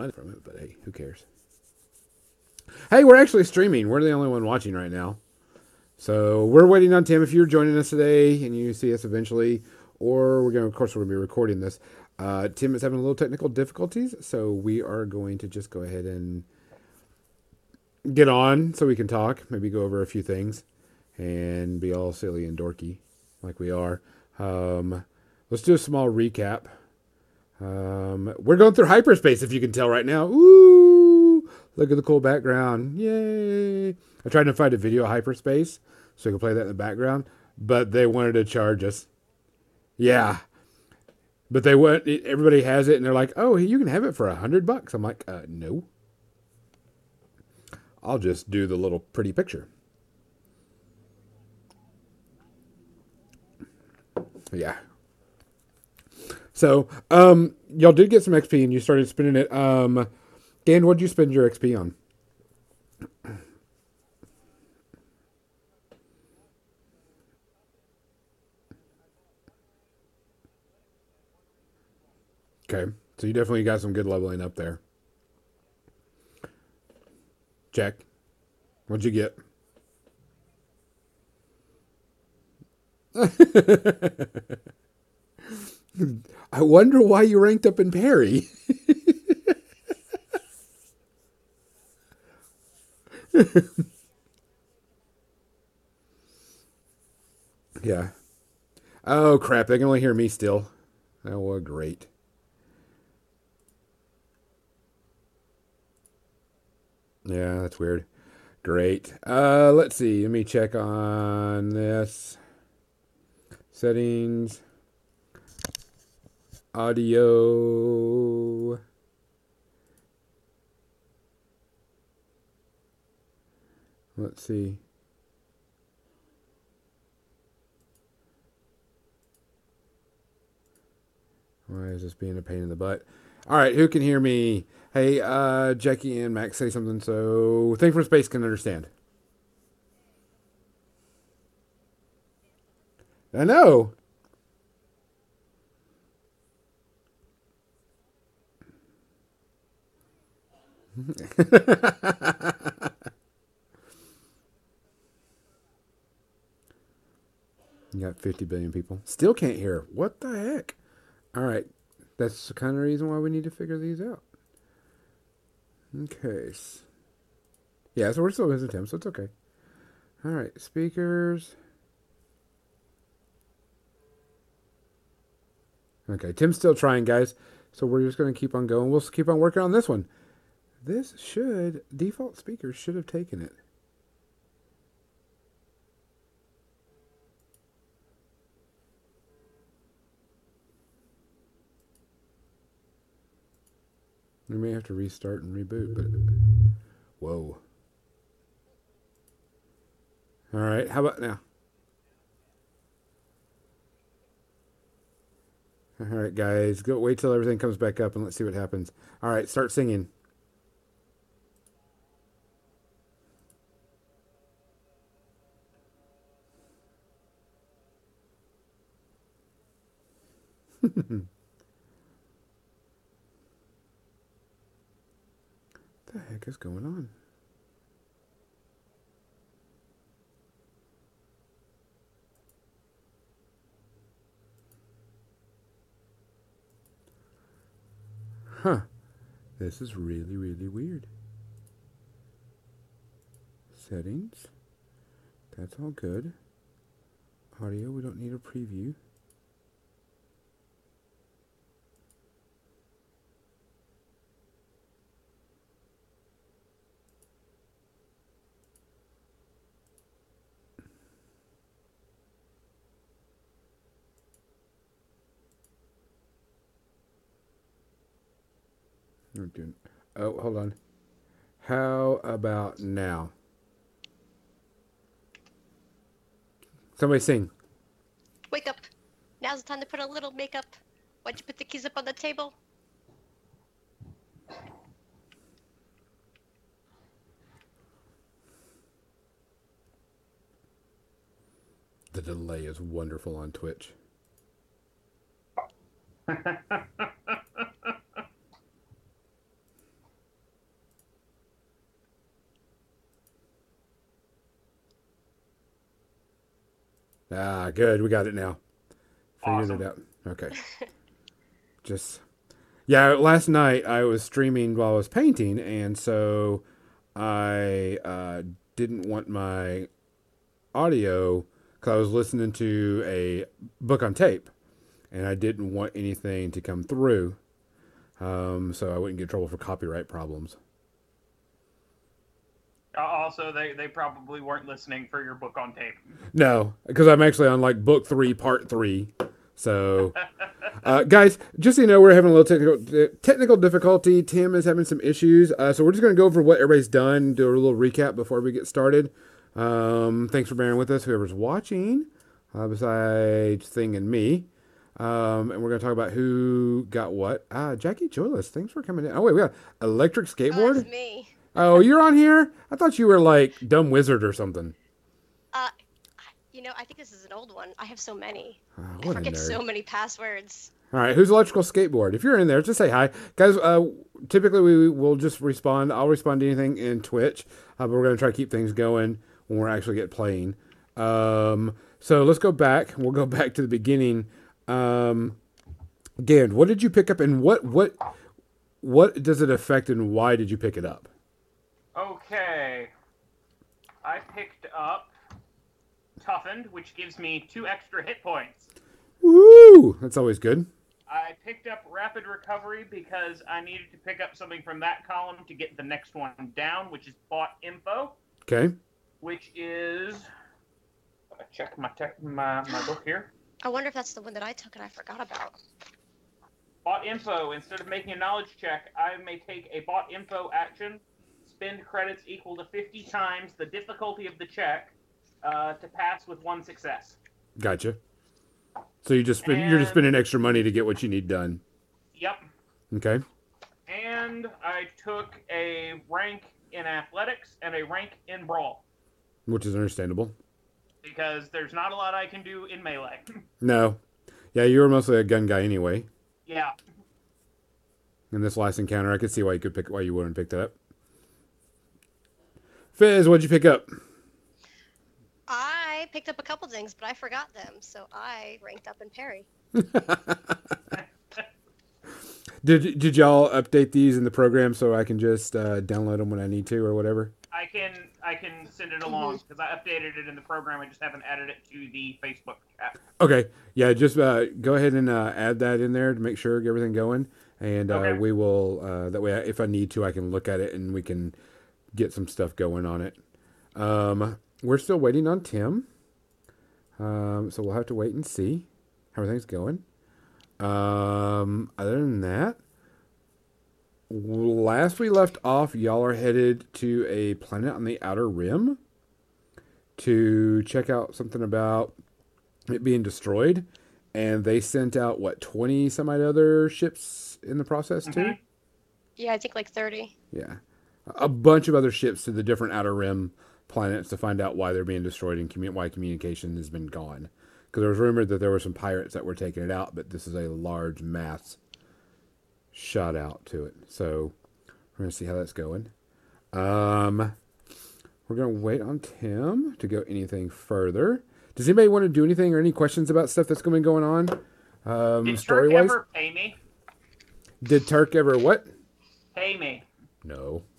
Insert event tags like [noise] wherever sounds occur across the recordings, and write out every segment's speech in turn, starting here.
money from it, but hey, who cares? Hey, we're actually streaming. We're the only one watching right now. So we're waiting on Tim. If you're joining us today and you see us eventually, or we're going to, of course, we're going to be recording this. Uh, Tim is having a little technical difficulties, so we are going to just go ahead and get on so we can talk, maybe go over a few things, and be all silly and dorky like we are. Um, let's do a small recap. Um, we're going through hyperspace, if you can tell right now. Ooh, look at the cool background. Yay. I tried to find a video of hyperspace so I could play that in the background, but they wanted to charge us. Yeah. But they went, everybody has it, and they're like, oh, you can have it for a hundred bucks. I'm like, uh, no. I'll just do the little pretty picture. Yeah. So, um, y'all did get some XP and you started spending it. Um, Dan, what'd you spend your XP on? Okay, so you definitely got some good leveling up there. Jack, What'd you get? [laughs] [laughs] I wonder why you ranked up in Parry. [laughs] yeah. Oh crap! They can only hear me still. Oh, well, great. Yeah, that's weird. Great. Uh, let's see. Let me check on this. Settings. Audio. Let's see. Why is this being a pain in the butt? All right, who can hear me? Hey, uh, Jackie and Max, say something so Thing from Space can understand. I know. You got 50 billion people. Still can't hear. What the heck? All right. That's the kind of reason why we need to figure these out. Okay. Yeah, so we're still missing Tim, so it's okay. All right. Speakers. Okay, Tim's still trying, guys. So we're just going to keep on going. We'll keep on working on this one. This should, default speakers should have taken it. We may have to restart and reboot, but whoa. All right, how about now? All right, guys, go wait till everything comes back up and let's see what happens. All right, start singing. the heck is going on? Huh. This is really, really weird. Settings. That's all good. Audio, we don't need a preview. Doing. Oh, hold on. How about now? Somebody sing. Wake up. Now's the time to put a little makeup. Why'd you put the keys up on the table? The delay is wonderful on Twitch. [laughs] Ah, good. We got it now. Figured Awesome. it out. Okay. [laughs] Just yeah. Last night I was streaming while I was painting, and so I uh, didn't want my audio because I was listening to a book on tape, and I didn't want anything to come through, um, so I wouldn't get in trouble for copyright problems. Uh, Also, they, they probably weren't listening for your book on tape. No, because I'm actually on like book three, part three. So, [laughs] uh, guys, just so you know, we're having a little technical technical difficulty. Tim is having some issues, uh, so we're just going to go over what everybody's done, do a little recap before we get started. Um, thanks for bearing with us, whoever's watching, uh, besides Thing and me. Um, and we're going to talk about who got what. Ah, Jackie Joyless, thanks for coming in. Oh wait, we got electric Oh, skateboard. that's me. Oh, you're on here. I thought you were like dumb wizard or something. Uh, you know, I think this is an old one. I have so many. Ah, I forget so many passwords. All right, who's electrical skateboard? If you're in there, just say hi, guys. Uh, typically, we will just respond. I'll respond to anything in Twitch, uh, but we're gonna try to keep things going when we're actually get playing. Um, so let's go back. We'll go [laughs] back to the beginning. Um, Gand, what did you pick up, and what what what does it affect, and why did you pick it up? Okay. I picked up Toughened, which gives me two extra hit points. Woo! That's always good. I picked up Rapid Recovery because I needed to pick up something from that column to get the next one down, which is Bought Info, Okay. which is. I check my, tech, my my book here. I wonder if that's the one that I took and I forgot about. Bought info. Instead of making a knowledge check, I may take a bought info action, spend credits equal to 50 times the difficulty of the check uh, to pass with one success. Gotcha. So you just spend, you're just spending extra money to get what you need done. Yep. Okay. And I took a rank in athletics and a rank in brawl Which is understandable. because there's not a lot I can do in melee. [laughs] No. Yeah, you were mostly a gun guy anyway. yeah. In this last encounter, I could see why you could pick why you wouldn't pick that up. Fizz, what'd you pick up? I picked up a couple things, but I forgot them, so I ranked up in Parry. [laughs] Did did y'all update these in the program so I can just uh, download them when I need to or whatever? I can I can send it along because I updated it in the program. I just haven't added it to the Facebook chat. Okay, yeah, just uh, go ahead and uh, add that in there to make sure get everything going, and uh, Okay. we will. Uh, that way, if I need to, I can look at it and we can get some stuff going on it. Um, we're still waiting on Tim, um, so we'll have to wait and see how everything's going. Um, other than that, last we left off, y'all are headed to a planet on the outer rim to check out something about it being destroyed. And they sent out, what, 20 some odd other ships in the process, too? Mhm. Yeah, I think like 30. Yeah. A bunch of other ships to the different outer rim planets to find out why they're being destroyed and commu- why communication has been gone. Because there was rumored that there were some pirates that were taking it out, but this is a large mass shot out to it. So we're going to see how that's going. Um, we're going to wait on Tim to go anything further. Does anybody want to do anything or any questions about stuff that's going going on? Um, Did story Turk wise, ever pay me? did Turk ever what? Pay me. No. [laughs]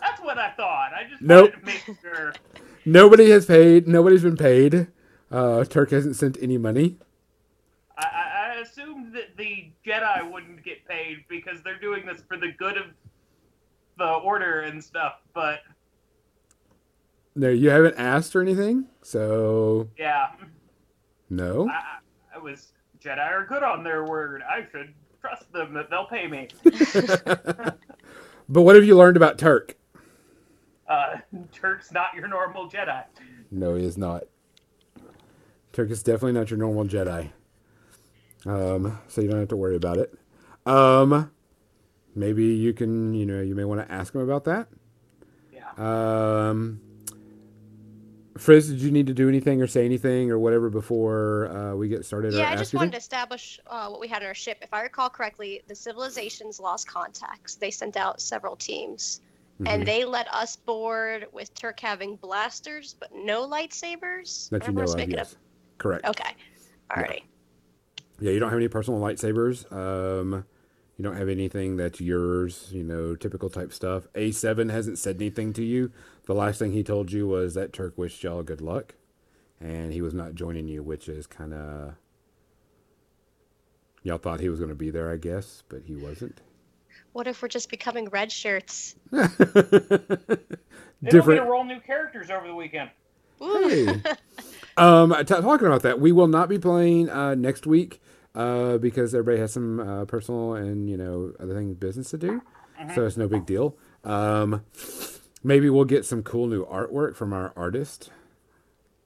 That's what I thought. I just Nope. wanted to make sure. Nobody has paid. Nobody's been paid. Uh, Turk hasn't sent any money. I, I, assumed that the Jedi wouldn't get paid because they're doing this for the good of the Order and stuff. But No, you haven't asked or anything. So yeah, no. I- I was Jedi are good on their word. I should trust them that they'll pay me. [laughs] [laughs] But what have you learned about Turk? Uh, [laughs] Turk's not your normal Jedi. No, he is not. Turk is definitely not your normal Jedi. Um, so you don't have to worry about it. Um, maybe you can, you know, you may want to ask him about that. Yeah. Um, Frizz, did you need to do anything or say anything or whatever before uh, we get started? Yeah, I just wanted to establish uh, what we had on our ship. If I recall correctly, the civilizations lost contacts. They sent out several teams. Mhm. and they let us board with Turk having blasters but no lightsabers. that you know am I just of, yes. Correct. Okay. Alrighty. Yeah, you don't have any personal lightsabers. Um, you don't have anything that's yours, you know, typical type stuff. A7 hasn't said anything to you. The last thing he told you was that Turk wished y'all good luck, and he was not joining you, which is kind of. Y'all thought he was going to be there, I guess, but he wasn't. What if we're just becoming red shirts? [laughs] Different. don't get roll new characters over the weekend. Ooh. Hey. um, t- talking about that, we will not be playing uh, next week uh, because everybody has some uh, personal and you know other things business to do, so it's no big deal. Um, maybe we'll get some cool new artwork from our artist.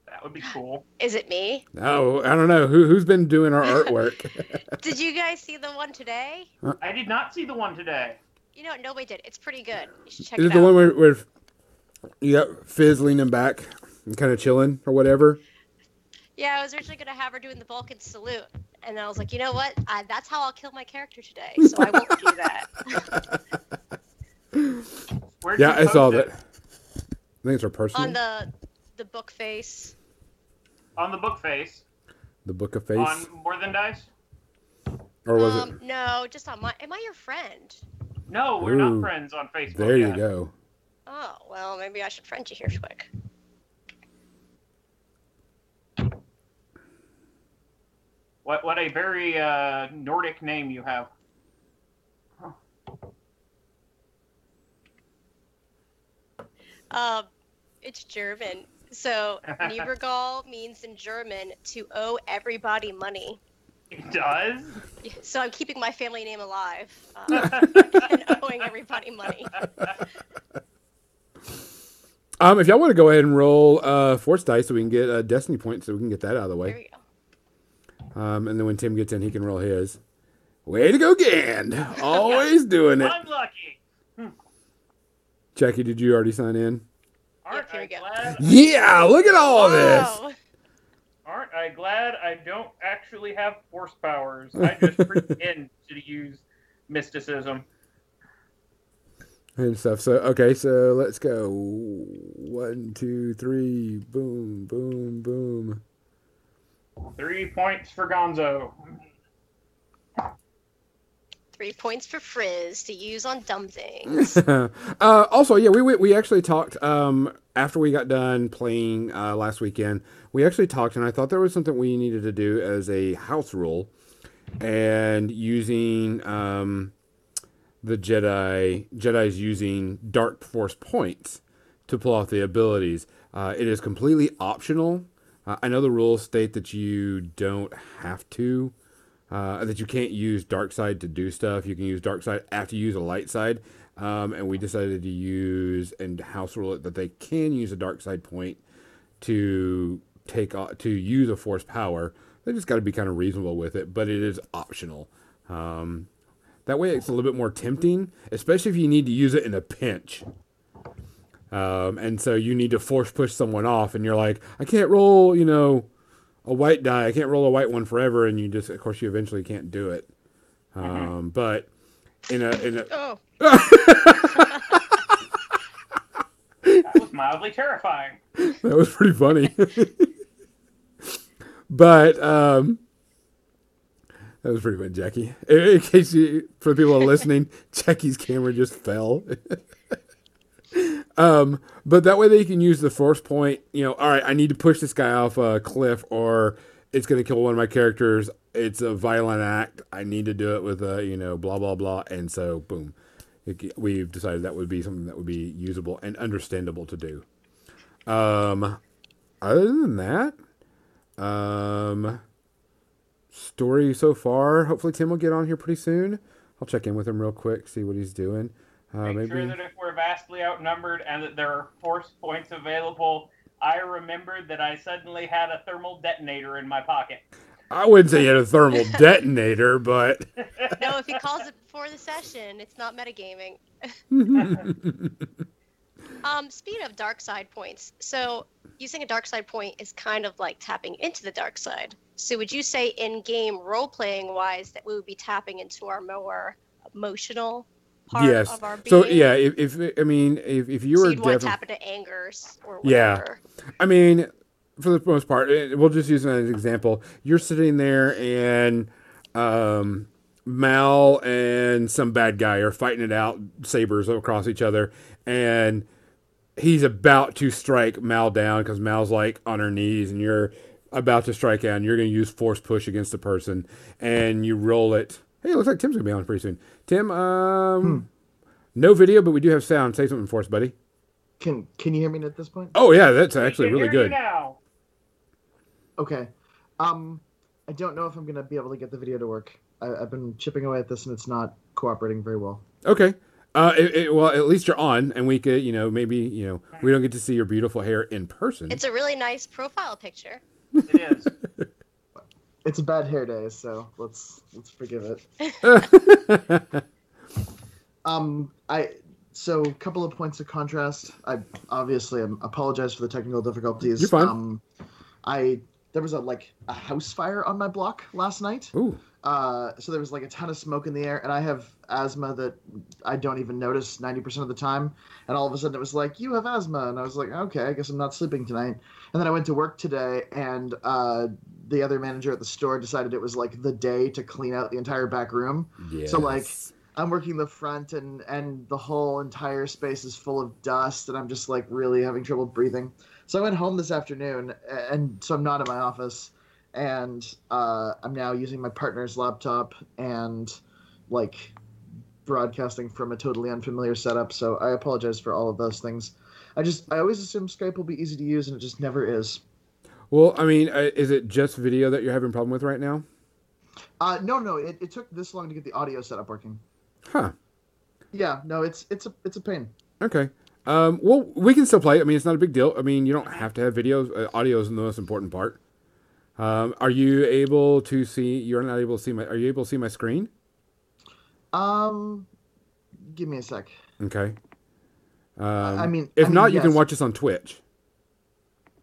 That would be cool. Is it me? No, I don't know who who's been doing our [laughs] artwork. Did you guys see the one today? I did not see the one today. You know what? Nobody did. It's pretty good. You should check out. Is it it the out. one where, where you got Fizz leaning back and kind of chilling or whatever? Yeah, I was originally gonna have her doing the Vulcan salute, and then I was like, you know what? I, that's how I'll kill my character today, [laughs] so I won't do that. [laughs] Yeah, I saw post that. it? I think it's our personal. On the the book face. On the book face. the Book of Face, On More Than Dice? or was um, no, just on my. Am I your friend? No, we're Ooh. not friends on? Facebook. There you yet. go. Oh well, maybe I should friend you here quick. What what a very uh, Nordic name you have. Um, it's German. So [laughs] Niebergall means in German to owe everybody money. It does. So I'm keeping my family name alive uh, [laughs] and owing everybody money. Um, if y'all want to go ahead and roll uh, Force dice so we can get uh, Destiny points, so we can get that out of the way. There way. we go. Um, and then when Tim gets in, he can roll his. Way to go, Gand! Always [laughs] doing it. Unlucky. Jackie, did you already sign in? Aren't I glad? Yeah, look at all this. Aren't I glad I don't actually have force powers? I just [laughs] pretend to use mysticism. And stuff. So okay, so let's go. One, two, three. Boom, boom, boom. Three points for Gonzo. Three points for Frizz to use on dumb things. [laughs] uh, also, yeah, we, we we actually talked um, after we got done playing uh, last weekend. We actually talked, and I thought there was something we needed to do as a house rule, and using um, the Jedi Jedi's using dark force points to pull off the abilities. Uh, it is completely optional. Uh, I know the rules state that you don't have to uh, that you can't use dark side to do stuff. You can use dark side after you use a light side. Um, and we decided to use and house rule it that they can use a dark side point to take to use a force power. They just got to be kind of reasonable with it, but it is optional. Um, that way, it's a little bit more tempting, especially if you need to use it in a pinch. Um, and so you need to force push someone off, and you're like, I can't roll, you know, a white die. I can't roll a white one forever, and you just, of course, you eventually can't do it. Um, But in a in a oh, [laughs] That was mildly terrifying. that was pretty funny. [laughs] but um, that was pretty funny, Jackie. In, in case you, for the people listening, Jackie's camera just fell. [laughs] um, but that way they can use the force point. You know, all right, I need to push this guy off a cliff, or it's going to kill one of my characters. It's a violent act. I need to do it with a you know blah blah blah, and so boom. It, we've decided that would be something that would be usable and understandable to do. Um, other than that, um, story so far. Hopefully, Tim will get on here pretty soon. I'll check in with him real quick, see what he's doing. Uh, Make maybe sure that if we're vastly outnumbered and that there are force points available, I remembered that I suddenly had a thermal detonator in my pocket. I wouldn't say you had a thermal [laughs] detonator, but [laughs] no, if he calls it before the session, it's not metagaming. [laughs] Um, speaking of dark side points, so using a dark side point is kind of like tapping into the dark side. So would you say in game role playing wise that we would be tapping into our more emotional part yes. of our being. So yeah, if, if I mean if, if you so were you'd want to definitely tap into angers or Yeah. I mean, for the most part, eh, we'll just use it as an example. You're sitting there, and um, Mal and some bad guy are fighting it out, sabers across each other, and he's about to strike Mal down because Mal's like on her knees, and you're about to strike out, and you're going to use force push against the person, and you roll it. Hey, it looks like Tim's going to be on pretty soon. Tim, um, no video, but we do have sound. Say something for us, buddy. Can Can you hear me at this point? Oh yeah, that's We actually can really hear good. Now. Okay. Um, I don't know if I'm gonna be able to get the video to work. I, I've been chipping away at this and it's not cooperating very well. Okay. Uh, it, it- well, at least you're on, and we could, you know, maybe, you know, we don't get to see your beautiful hair in person. It's a really nice profile picture. It is. [laughs] It's a bad hair day, so let's let's forgive it. [laughs] Um, I so a couple of points of contrast. I obviously um, apologize for the technical difficulties. You're fine. Um, I there was a like a house fire on my block last night. Ooh. Uh, so there was like a ton of smoke in the air, and I have asthma that I don't even notice ninety percent of the time. And all of a sudden, it was like, "You have asthma," and I was like, "Okay, I guess I'm not sleeping tonight." And then I went to work today, and uh, the other manager at the store decided it was like the day to clean out the entire back room. Yes. So, like, I'm working the front, and and the whole entire space is full of dust, and I'm just like really having trouble breathing. So I went home this afternoon, and so I'm not in my office, and uh, I'm now using my partner's laptop and like broadcasting from a totally unfamiliar setup. So I apologize for all of those things. I just I always assume Skype will be easy to use, and it just never is. Well, I mean, is it just video that you're having a problem with right now? Uh, no, no, it, it took this long to get the audio setup working. Huh. Yeah, no, it's it's a it's a pain. Okay. Um, well, we can still play. I mean, it's not a big deal. I mean, you don't have to have videos. Uh, audio is the most important part. Um, are you able to see? You're not able to see my. Are you able to see my screen? Um, give me a sec. Okay. Um, I mean- if I mean, not, you can watch us on Twitch.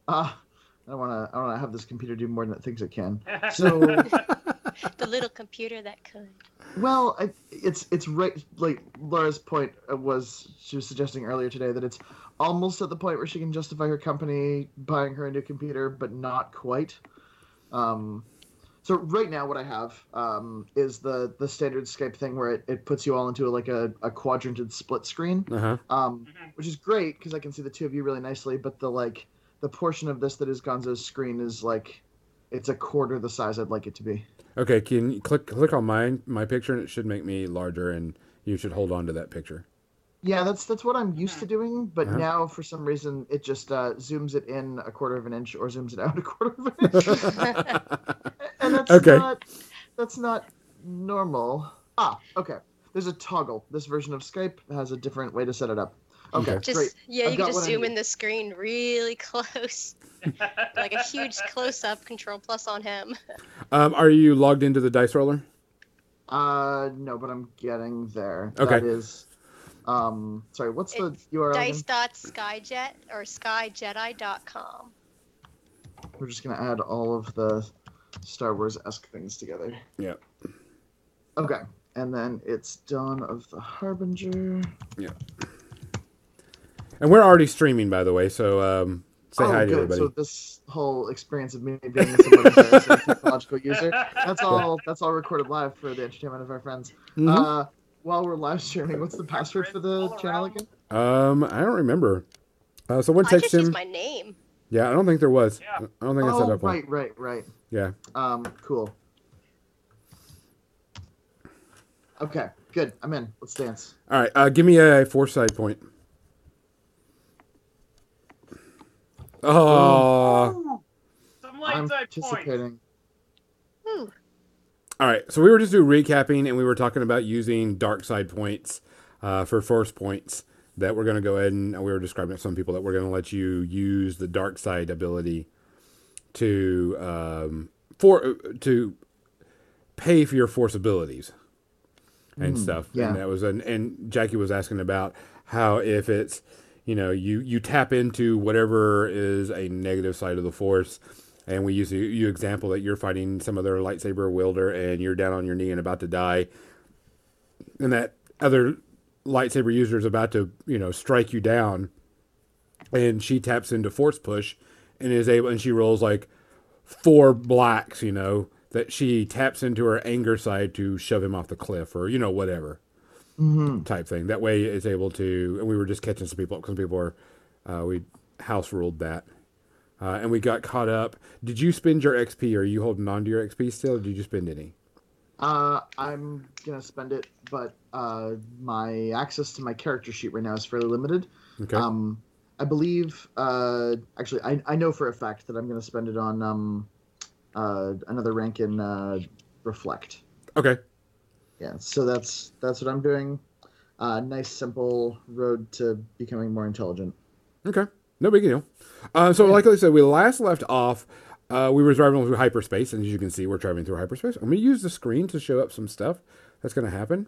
Uh, I don't want to. I don't want to have this computer do more than it thinks it can. [laughs] So, The little computer that could. well, I, it's it's right. Like Laura's point was, she was suggesting earlier today that it's almost at the point where she can justify her company buying her a new computer, but not quite. Um, so right now, what I have um, is the the standard Skype thing where it, it puts you all into like a, a quadranted split screen. Uh huh. um, Mhm. which is great because I can see the two of you really nicely. But the like the portion of this that is Gonzo's screen is like it's a quarter the size I'd like it to be. Okay. Can you click click on mine my picture and it should make me larger and you should hold on to that picture. Yeah, that's that's what I'm used to doing. But Uh-huh. now for some reason it just uh, zooms it in a quarter of an inch or zooms it out [laughs] a quarter of an inch, [laughs] and that's Okay. not that's not normal. Ah, okay. There's a toggle. This version of Skype has a different way to set it up. Okay, Okay. Just great. yeah, I've you can just zoom in the screen really [laughs] close, like a huge close up. Control plus on him. um, are you logged into the dice roller? Uh, no, but I'm getting there. Okay. That is, um, sorry. What's the It's URL? again? Dice.skyjet or skyjedi.com. We're just gonna add all of the Star Wars esque things together. Yeah. Okay, and then it's Dawn of the Harbinger. Yeah. And we're already streaming, by the way. So um, say oh, hi to good. everybody. So this whole experience of me being somewhat [laughs] embarrassing technological user—that's all. That's all recorded live for the entertainment of our friends. Mhm. Uh, while we're live streaming, what's the password for the channel again? um, I don't remember. Uh, someone I text him. my name. Yeah, I don't think there was. Yeah. I don't think I set Oh, up one. right, right, right. Yeah. Um, cool. Okay, good. I'm in. Let's dance. All right. Uh, give me a foresight point. Oh. Some light I'm side points. anticipating. Ooh, All right. So we were just doing recapping, and we were talking about using dark side points uh, for force points. That we're going to go ahead and we were describing to some people that we're going to let you use the dark side ability to um, for to pay for your force abilities and stuff. yeah. And that was an and Jackie was asking about how if it's you know you you tap into whatever is a negative side of the force. And we use you you example that you're fighting some other lightsaber wielder and you're down on your knee and about to die, and that other lightsaber user is about to, you know, strike you down, and she taps into force push, and is able, and she rolls like four blacks, you know, that she taps into her anger side to shove him off the cliff, or you know, whatever Mm-hmm. type thing. That way, it's able to. And we were just catching some people up. Some people were, uh, we house ruled that, uh, and we got caught up. Did you spend your XP? Or are you holding on to your XP still? Or did you spend any? Uh, I'm gonna spend it, but uh, my access to my character sheet right now is fairly limited. Okay. Um, I believe, uh, actually, I, I know for a fact that I'm gonna spend it on um, uh, another rank in uh, Reflect. okay. Yeah, so that's that's what I'm doing. Uh, nice, simple road to becoming more intelligent. Okay. No big deal. Uh, so, like I said, we last left off. Uh, we were driving through hyperspace, and as you can see, we're driving through hyperspace. I'm going to use the screen to show up some stuff that's going to happen,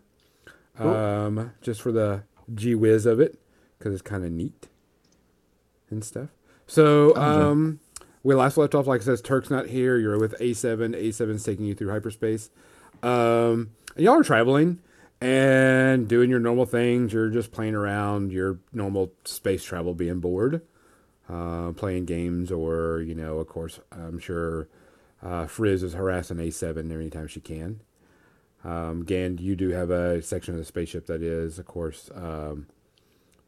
um, just for the gee whiz of it, because it's kind of neat and stuff. So, um, we last left off, like I says, Turk's not here. You're with A7. A7's taking you through hyperspace. Um, and y'all are traveling and doing your normal things. You're just playing around your normal space travel, being bored, uh, playing games, or, you know, of course, I'm sure uh, Frizz is harassing A7 anytime she can. Um, Gand, you do have a section of the spaceship that is, of course, um,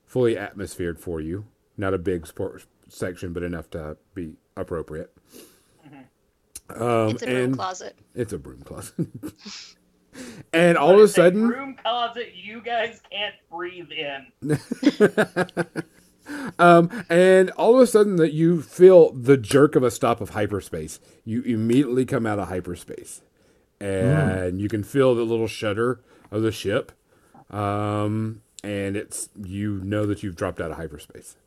fully atmosphered for you. Not a big sport section, but enough to be appropriate. Um, it's a broom and closet. it's a broom closet. [laughs] and all of a sudden, broom closet you guys can't breathe in. [laughs] um, and all of a sudden that you feel the jerk of a stop of hyperspace. You immediately come out of hyperspace, and you can feel the little shudder of the ship. Um, and it's you know that you've dropped out of hyperspace.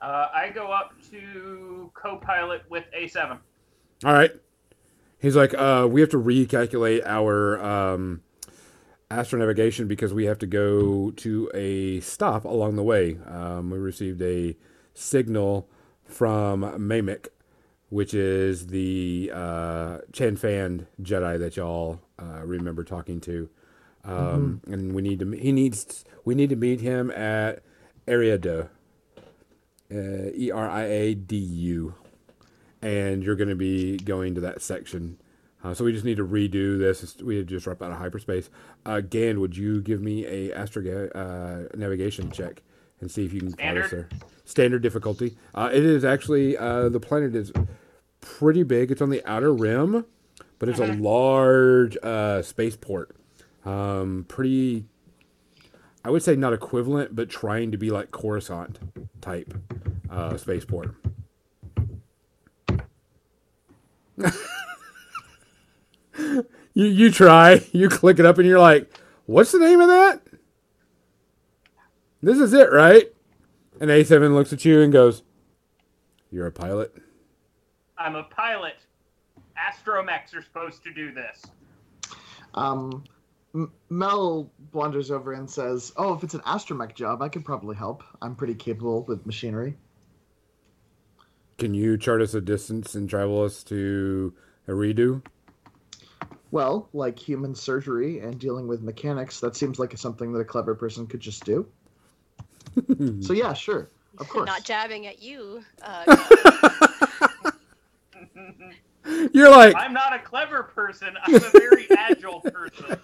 Uh, I go up to co-pilot with A7. All right. He's like, uh, we have to recalculate our um, astronavigation because we have to go to a stop along the way. Um, we received a signal from Mamik, which is the uh, Chen Fan Jedi that y'all uh, remember talking to. Um, And we need to. He needs. We need to meet him at Eriadu. Uh, E R I A D U and you're going to be going to that section. Uh, so we just need to redo this. We had just dropped out of hyperspace. Uh, Gan, would you give me a astro uh, navigation check and see if you can follow us Standard? there? Standard difficulty. Uh, it is actually uh, the planet is pretty big. It's on the outer rim, but it's a large uh, spaceport. Um, pretty. I would say not equivalent, but trying to be like Coruscant type uh, spaceport. [laughs] [laughs] You you try, [laughs] you click it up, and you're like, "What's the name of that?" This is it, right? And A7 looks at you and goes, "You're a pilot." I'm a pilot. Astromechs are supposed to do this. Um, M- Mel wanders over and says, "Oh, if it's an astromech job, I could probably help. I'm pretty capable with machinery." Can you chart us a distance and travel us to Eriadu? Well, like human surgery and dealing with mechanics, that seems like something that a clever person could just do. [laughs] so yeah, sure, of course. Not jabbing at you. Uh, [laughs] You're like, I'm not a clever person. I'm a very [laughs] agile person.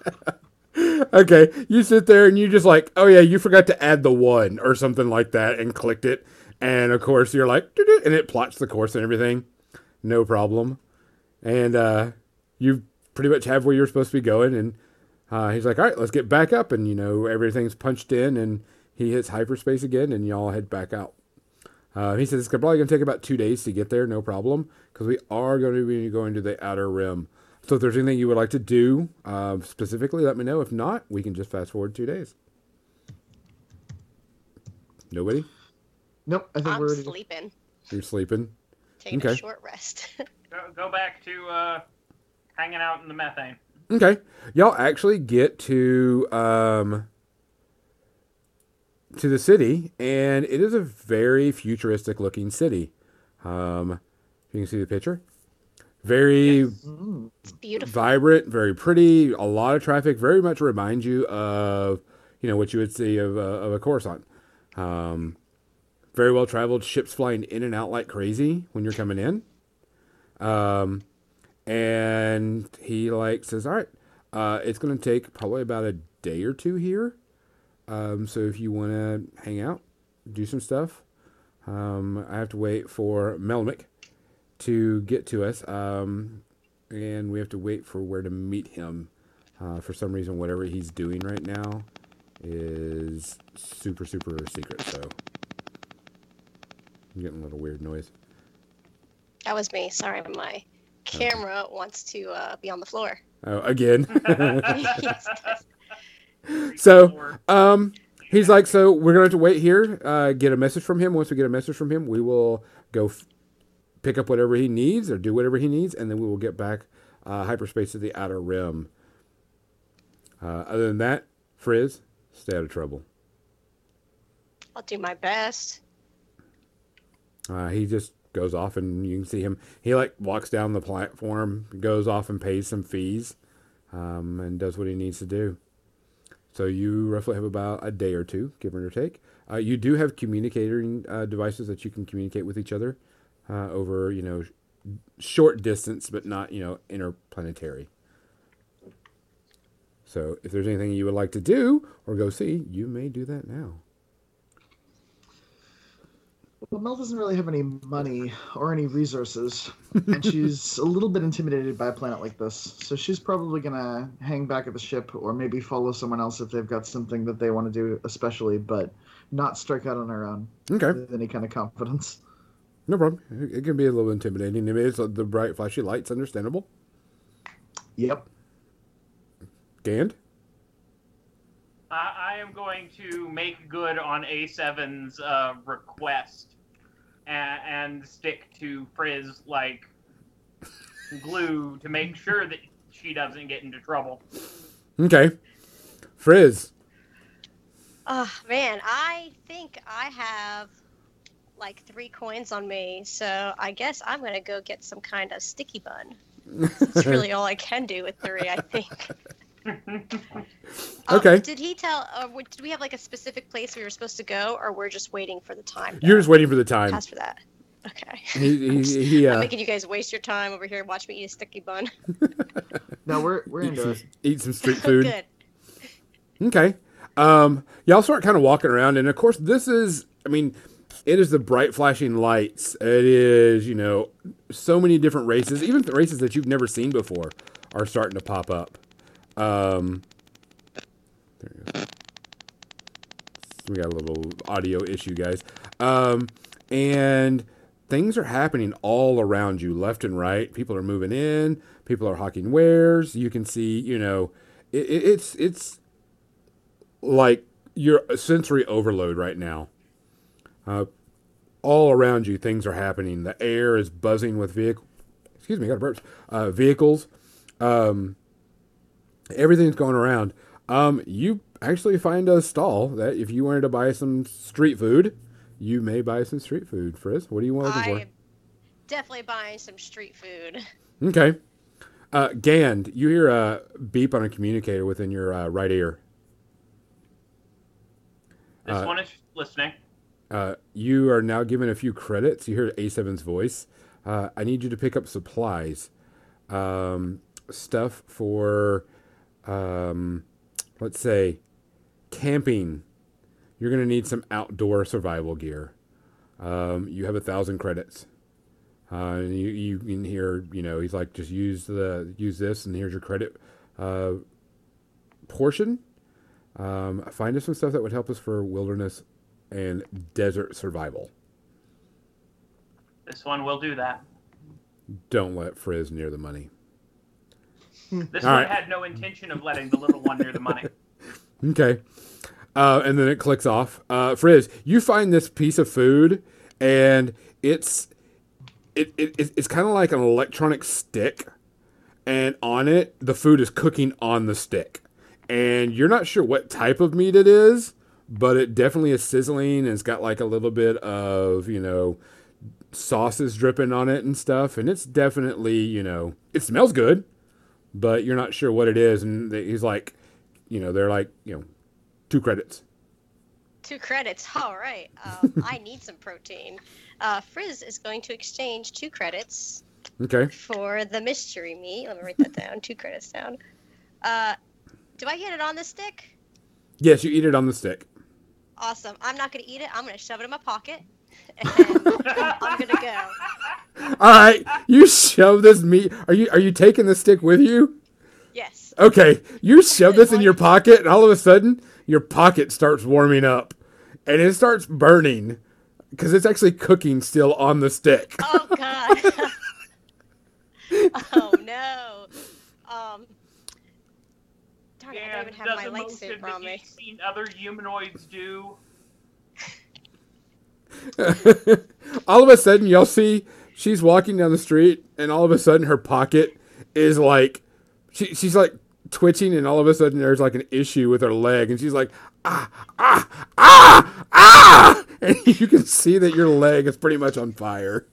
okay, you sit there and you just like, oh yeah, you forgot to add the one or something like that and clicked it. And of course, you're like, and it plots the course and everything. No problem. And uh, you pretty much have where you're supposed to be going. And uh, he's like, all right, let's get back up. And, you know, everything's punched in and he hits hyperspace again and y'all head back out. Uh, he says it's probably going to take about two days to get there, no problem, because we are going to be going to the outer rim. So if there's anything you would like to do uh, specifically, let me know. If not, we can just fast forward two days. Nobody? Nope, I think I'm we're ready. To... sleeping, You're sleeping. taking Okay. a short rest. [laughs] Go, go back to uh, hanging out in the methane. Okay. Y'all actually get to um to the city and it is a very futuristic looking city. Um you can see the picture. Very it's beautiful. vibrant, very pretty, a lot of traffic, very much reminds you of you know what you would see of, uh, of a Coruscant. Um, very well traveled, ships flying in and out like crazy when you're coming in. Um, and he like says, "All right, uh, it's going to take probably about a day or two here. Um, so if you want to hang out, do some stuff, um, I have to wait for Melnick to get to us, um, and we have to wait for where to meet him. Uh, for some reason, whatever he's doing right now is super super secret. So I'm getting a little weird noise. That was me. Sorry, my camera wants to uh, be on the floor. Oh, again. [laughs] So um, he's like, so we're gonna have to wait here, uh, get a message from him. Once we get a message from him, we will go f- pick up whatever he needs or do whatever he needs, and then we will get back uh, hyperspace to the outer rim. Uh, other than that, Frizz, stay out of trouble. I'll do my best. Uh, he just goes off, and you can see him. He like walks down the platform, goes off and pays some fees, um, and does what he needs to do. So you roughly have about a day or two, give or take. Uh, you do have communicating uh, devices that you can communicate with each other uh, over, you know, sh- short distance, but not, you know, interplanetary. So if there's anything you would like to do or go see, you may do that now. Well, Mel doesn't really have any money or any resources, [laughs] and she's a little bit intimidated by a planet like this. So she's probably gonna hang back at the ship, or maybe follow someone else if they've got something that they want to do, especially, but not strike out on her own Okay. with any kind of confidence. No problem. It, can be a little intimidating. I mean, it's uh, the bright, flashy lights, understandable. Yep. Gand? I, I am going to make good on A7's uh, request and, and stick to Frizz like glue to make sure that she doesn't get into trouble. Okay. Frizz. Oh man, I think I have like three coins on me, so I guess I'm gonna go get some kind of sticky bun. That's [laughs] really all I can do with three, I think. Um, Okay. Did he tell? Uh, did we have like a specific place we were supposed to go, or we're just waiting for the time? You're just waiting for the time. pass for that. Okay. He, he, [laughs] he, I'm uh, making you guys waste your time over here. Watch me eat a sticky bun. [laughs] No, we're we're eat, into some, it. eat some street food. Good. Okay. Um, y'all start kind of walking around, and of course, this is, I mean, it is the bright flashing lights. It is, you know, so many different races, even the races that you've never seen before are starting to pop up. Um, there you go. We got a little audio issue, guys. Um, and things are happening all around you, left and right. People are moving in. People are hawking wares. You can see, you know, it, it, it's it's like you're sensory overload right now. Uh, all around you, things are happening. The air is buzzing with vehicle. Excuse me, I got a burp. Uh, vehicles. Um, everything's going around. Um, you actually find a stall that if you wanted to buy some street food, you may buy some street food. Frizz, what do you want looking I am definitely buying some street food. Okay. Uh, Gand, you hear a beep on a communicator within your uh, right ear. This Uh, one is listening. Uh, you are now given a few credits. You hear A7's voice. Uh, I need you to pick up supplies, um, stuff for, um, let's say, camping. You're going to need some outdoor survival gear. Um, you have a thousand credits. Uh, and you, you can hear, you know, he's like, just use the use this, and here's your credit uh, portion. Um, find us some stuff that would help us for wilderness and desert survival. This one will do that. Don't let Frizz near the money. This All one right. had no intention of letting the little one near the money. [laughs] Okay. Uh, and then it clicks off. Uh, Frizz, you find this piece of food, and it's it, it it's- it's kind of like an electronic stick, and on it the food is cooking on the stick, and you're not sure what type of meat it is, but it definitely is sizzling, and it's got like a little bit of you know sauces dripping on it and stuff, and it's definitely you know it smells good, but you're not sure what it is, and he's like, you know, they're like you know two credits. Two credits. [laughs] All right. Um, I need some protein. Uh, Frizz is going to exchange two credits Okay. for the mystery meat. Let me write that down. Two credits down. Uh, do I get it on the stick? Yes, you eat it on the stick. Awesome. I'm not going to eat it. I'm going to shove it in my pocket. And [laughs] I'm going to go. All right, you shove this meat. Are you are you taking the stick with you? Yes. Okay, you shove this in your pocket, and all of a sudden, your pocket starts warming up, and it starts burning because it's actually cooking still on the stick. Oh, God. [laughs] oh, no. Um, darn it. I don't even have does my a motion lightsaber that on me. you've seen other humanoids do. [laughs] all of a sudden, you'll see she's walking down the street, and all of a sudden, her pocket is like, she, she's like twitching, and all of a sudden, there's like an issue with her leg, and she's like, ah, ah, ah, ah, [laughs] and you can see that your leg is pretty much on fire.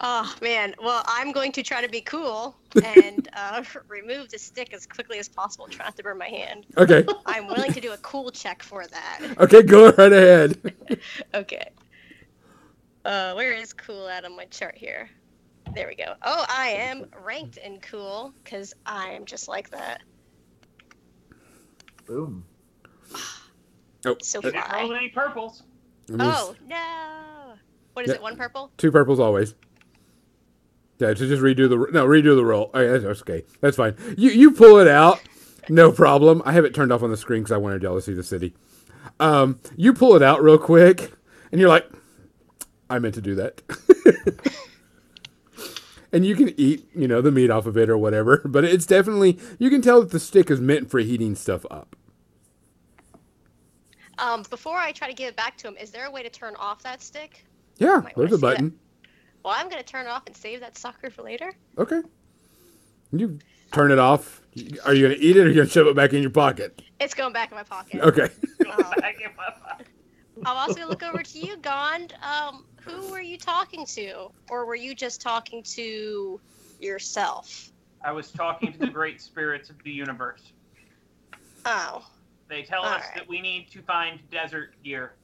Oh man, well I'm going to try to be cool [laughs] and uh, remove the stick as quickly as possible. Try not to burn my hand. Okay, I'm willing to do a cool check for that. okay, go right ahead. Okay. Uh, where is cool at on my chart here? There we go. Oh, I am ranked in cool because I am just like that. Boom. Oh, So uh, You didn't fly. roll any purples. let me s- Oh no! What is Yeah. it? One purple? Two purples always. Yeah, so just redo the no redo the roll. Okay, that's okay. That's fine. You you pull it out, no problem. I have it turned off on the screen because I wanted y'all to see the city. Um, you pull it out real quick, and you're like, I meant to do that. [laughs] and you can eat, you know, the meat off of it or whatever. [laughs] But it's definitely you can tell that the stick is meant for heating stuff up. Um, before I try to give it back to him, is there a way to turn off that stick? Yeah, Might there's a see that. button. Well, I'm gonna turn it off and save that sucker for later. Okay. You turn it off. Are you gonna eat it or are you gonna shove it back in your pocket? It's going back in my pocket. Okay. Back in my pocket. [laughs] I'm also gonna look over to you, Gond. Um, who were you talking to, or were you just talking to yourself? I was talking to the great spirits of the universe. [laughs] Oh, They tell All us right. that we need to find desert gear.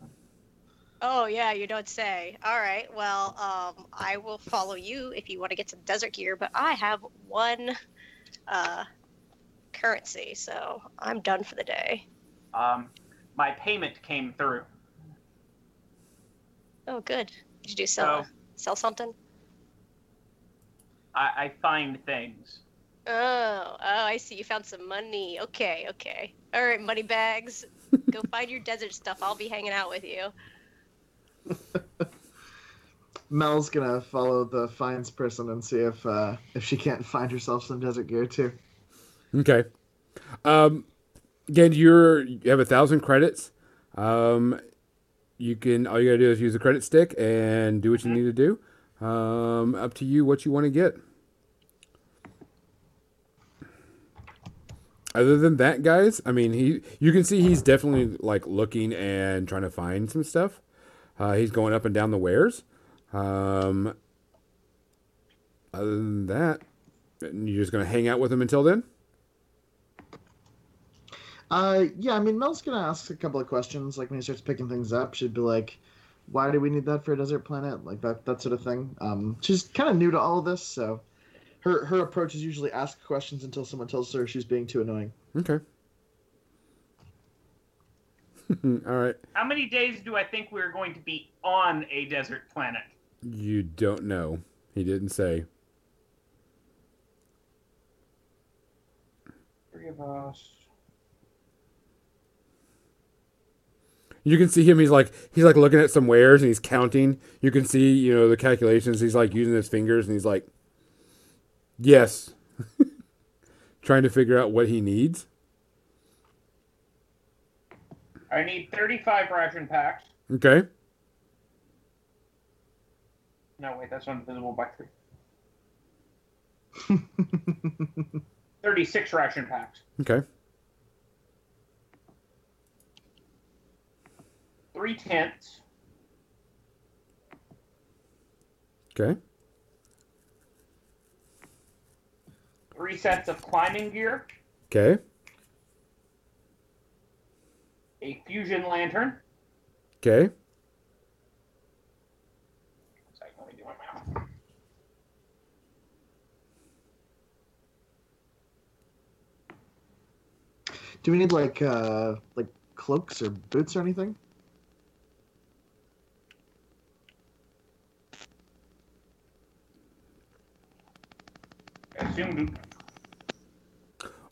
oh yeah, you don't say. All right, well, um, I will follow you if you want to get some desert gear, but I have one uh, currency, so I'm done for the day. Um, my payment came through. Oh, good. Did you do sell So sell something? I, I find things. Oh, oh, I see. You found some money. Okay, okay. All right, money bags. Go [laughs] find your desert stuff. I'll be hanging out with you. [laughs] Mel's gonna follow the finds person and see if uh, if she can't find herself some desert gear too. Okay. Um, again, you're you have a thousand credits. Um, you can all you gotta do is use the credit stick and do what you need to do. Um, up to you what you want to get. Other than that, guys, I mean, he you can see he's definitely like looking and trying to find some stuff. Uh, he's going up and down the wares. Um, other than that, you're just gonna hang out with him until then. Uh, yeah, I mean, Mel's gonna ask a couple of questions. Like when he starts picking things up, she'd be like, "Why do we need that for a desert planet?" Like that, that sort of thing. Um, she's kind of new to all of this, so her her approach is usually ask questions until someone tells her she's being too annoying. Okay. [laughs] All right. How many days do I think we're going to be on a desert planet? You don't know. He didn't say. Three of us. You can see him. He's like he's like looking at some wares and he's counting. You can see you know the calculations. He's like using his fingers and he's like, yes, [laughs] trying to figure out what he needs. I need 35 ration packs. Okay. No, wait, that's invisible by three. [laughs] 36 ration packs. Okay. Three tents. Okay. Three sets of climbing gear. Okay. a fusion lantern. Okay. Sorry, let me do. Do we need like uh like cloaks or boots or anything?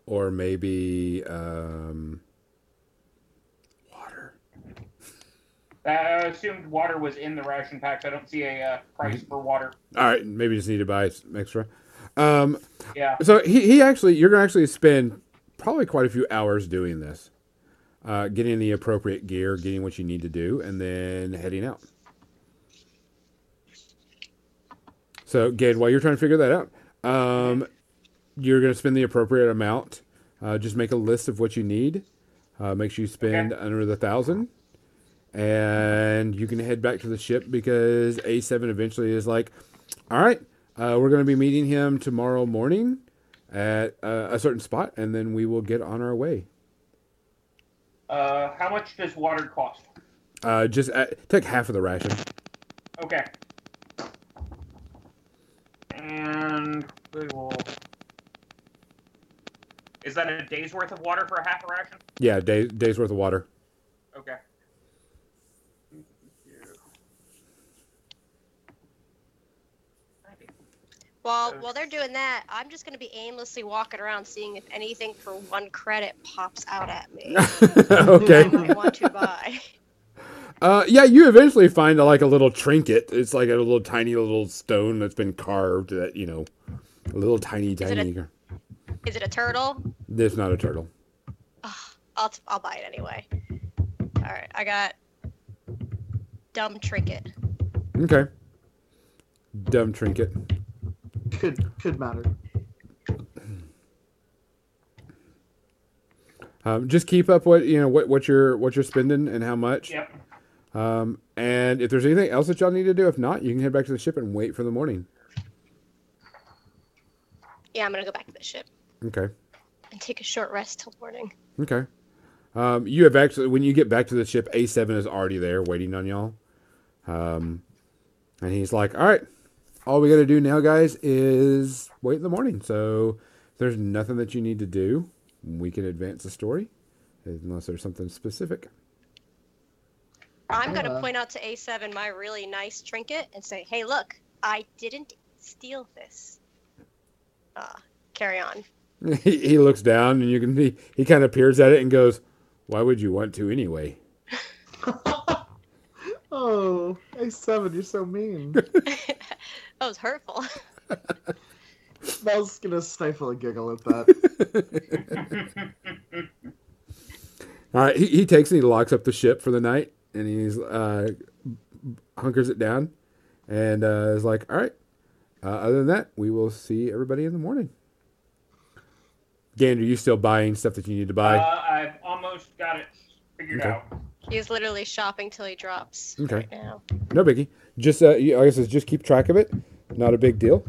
Or maybe um, water. uh, I assumed water was in the ration packs. I don't see a uh, price for water. All right, maybe you just need to buy some extra. Um, Yeah. so he, he actually, you're gonna actually spend probably quite a few hours doing this, uh, getting the appropriate gear, getting what you need to do, and then heading out. So, Gand, while you're trying to figure that out, um, you're gonna spend the appropriate amount. Uh, just make a list of what you need. Uh, make sure you spend under the thousand, and you can head back to the ship because A7 eventually is like, all right, uh, we're going to be meeting him tomorrow morning at uh, a certain spot, and then we will get on our way. Uh, how much does water cost? Uh, just uh, take half of the ration. Okay. And we will. Is that a day's worth of water for a half a ration? Yeah, day, day's worth of water. Okay. While while they're doing that, I'm just gonna be aimlessly walking around, seeing if anything for one credit pops out at me. [laughs] okay. I might want to buy. [laughs] Uh, yeah, you eventually find a, like a little trinket. It's like a little tiny little stone that's been carved. That you know, a little tiny it a- tiny. Is it a turtle? It's not a turtle. I'll I'll buy it anyway. All right, I got dumb trinket. Okay. Dumb trinket. Could could matter. Um, just keep up what you know what what you're what you're spending and how much. Yep. Um, and if there's anything else that y'all need to do, if not, you can head back to the ship and wait for the morning. Yeah, I'm gonna go back to the ship Okay. and take a short rest till morning. Okay. Um, you have actually, when you get back to the ship, A7 is already there waiting on y'all. Um, and he's like, all right, all we got to do now, guys, is wait in the morning. So if there's nothing that you need to do. We can advance the story unless there's something specific. I'm gonna Uh. point out to A7 my really nice trinket and say, "Hey, look, I didn't steal this." Uh, carry on. [laughs] he, he looks down and you can he, he kind of peers at it and goes, why would you want to anyway? [laughs] Oh, A7, you're so mean. [laughs] that was hurtful. I was gonna stifle a giggle at that. All right, he, he takes and he locks up the ship for the night, and he's uh, hunkers it down, and uh, is like, "All right. Uh, other than that, we will see everybody in the morning." Gander, you still buying stuff that you need to buy? Uh, I've almost got it figured Okay. out. He's literally shopping till he drops Okay. right now. no biggie. Just uh, I guess it's just keep track of it. Not a big deal.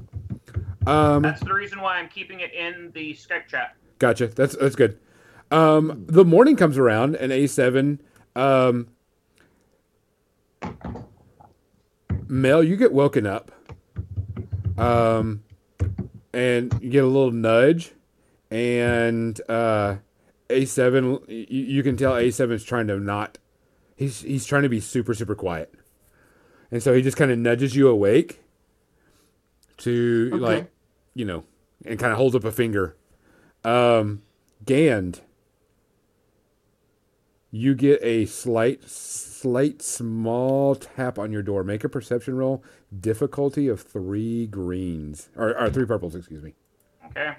Um, That's the reason why I'm keeping it in the Skype chat. Gotcha. That's that's good. Um, the morning comes around, and A seven. Um, Mel, you get woken up, um, and you get a little nudge, and uh, A seven. You, you can tell A seven is trying to not. He's he's trying to be super super quiet, and so he just kind of nudges you awake. To Okay. like, you know, and kind of holds up a finger. Um, Gand, you get a slight, slight, small tap on your door. Make a perception roll. Difficulty of three greens or, or three purples. Excuse me. Okay.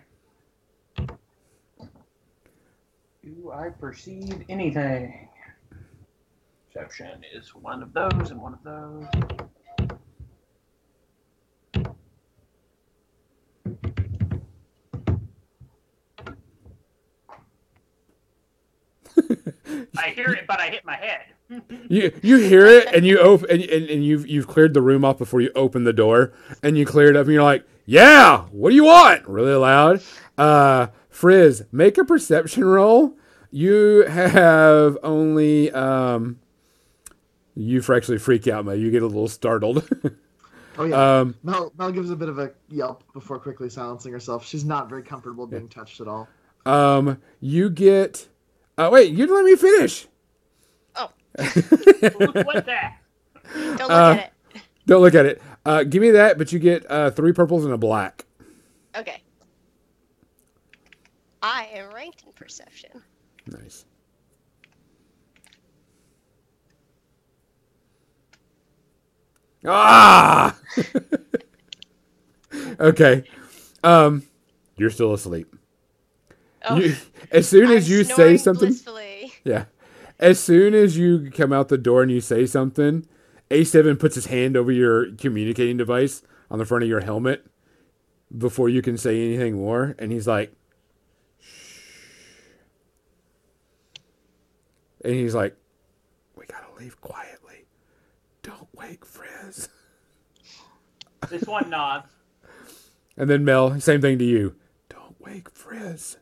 Do I perceive anything? Perception is one of those and one of those. [laughs] I hear it, but I hit my head. [laughs] You you hear it and you open and, and, and you've you've cleared the room off before you open the door and you clear it up and you're like, yeah, what do you want? Really loud. Uh, Frizz, make a perception roll. You have only um, you actually freak out, Mel. You get a little startled. [laughs] Oh yeah. um, Mel, Mel gives a bit of a yelp before quickly silencing herself. She's not very comfortable being touched at all. um, you get. Uh, wait, you didn't let me finish. Oh, [laughs] What's that? don't look Uh, at it. Don't look at it. Uh, give me that, but you get uh, three purples and a black. Okay. I am ranked in perception. Nice. Ah. [laughs] okay. Um, you're still asleep. Oh, You, as soon I'm as you say something, blissfully. yeah. As soon as you come out the door and you say something, A7 puts his hand over your communicating device on the front of your helmet before you can say anything more, and he's like, And he's like, "We gotta leave quietly. Don't wake Frizz." This one [laughs] nods. And then Mel, same thing to you. Don't wake Frizz.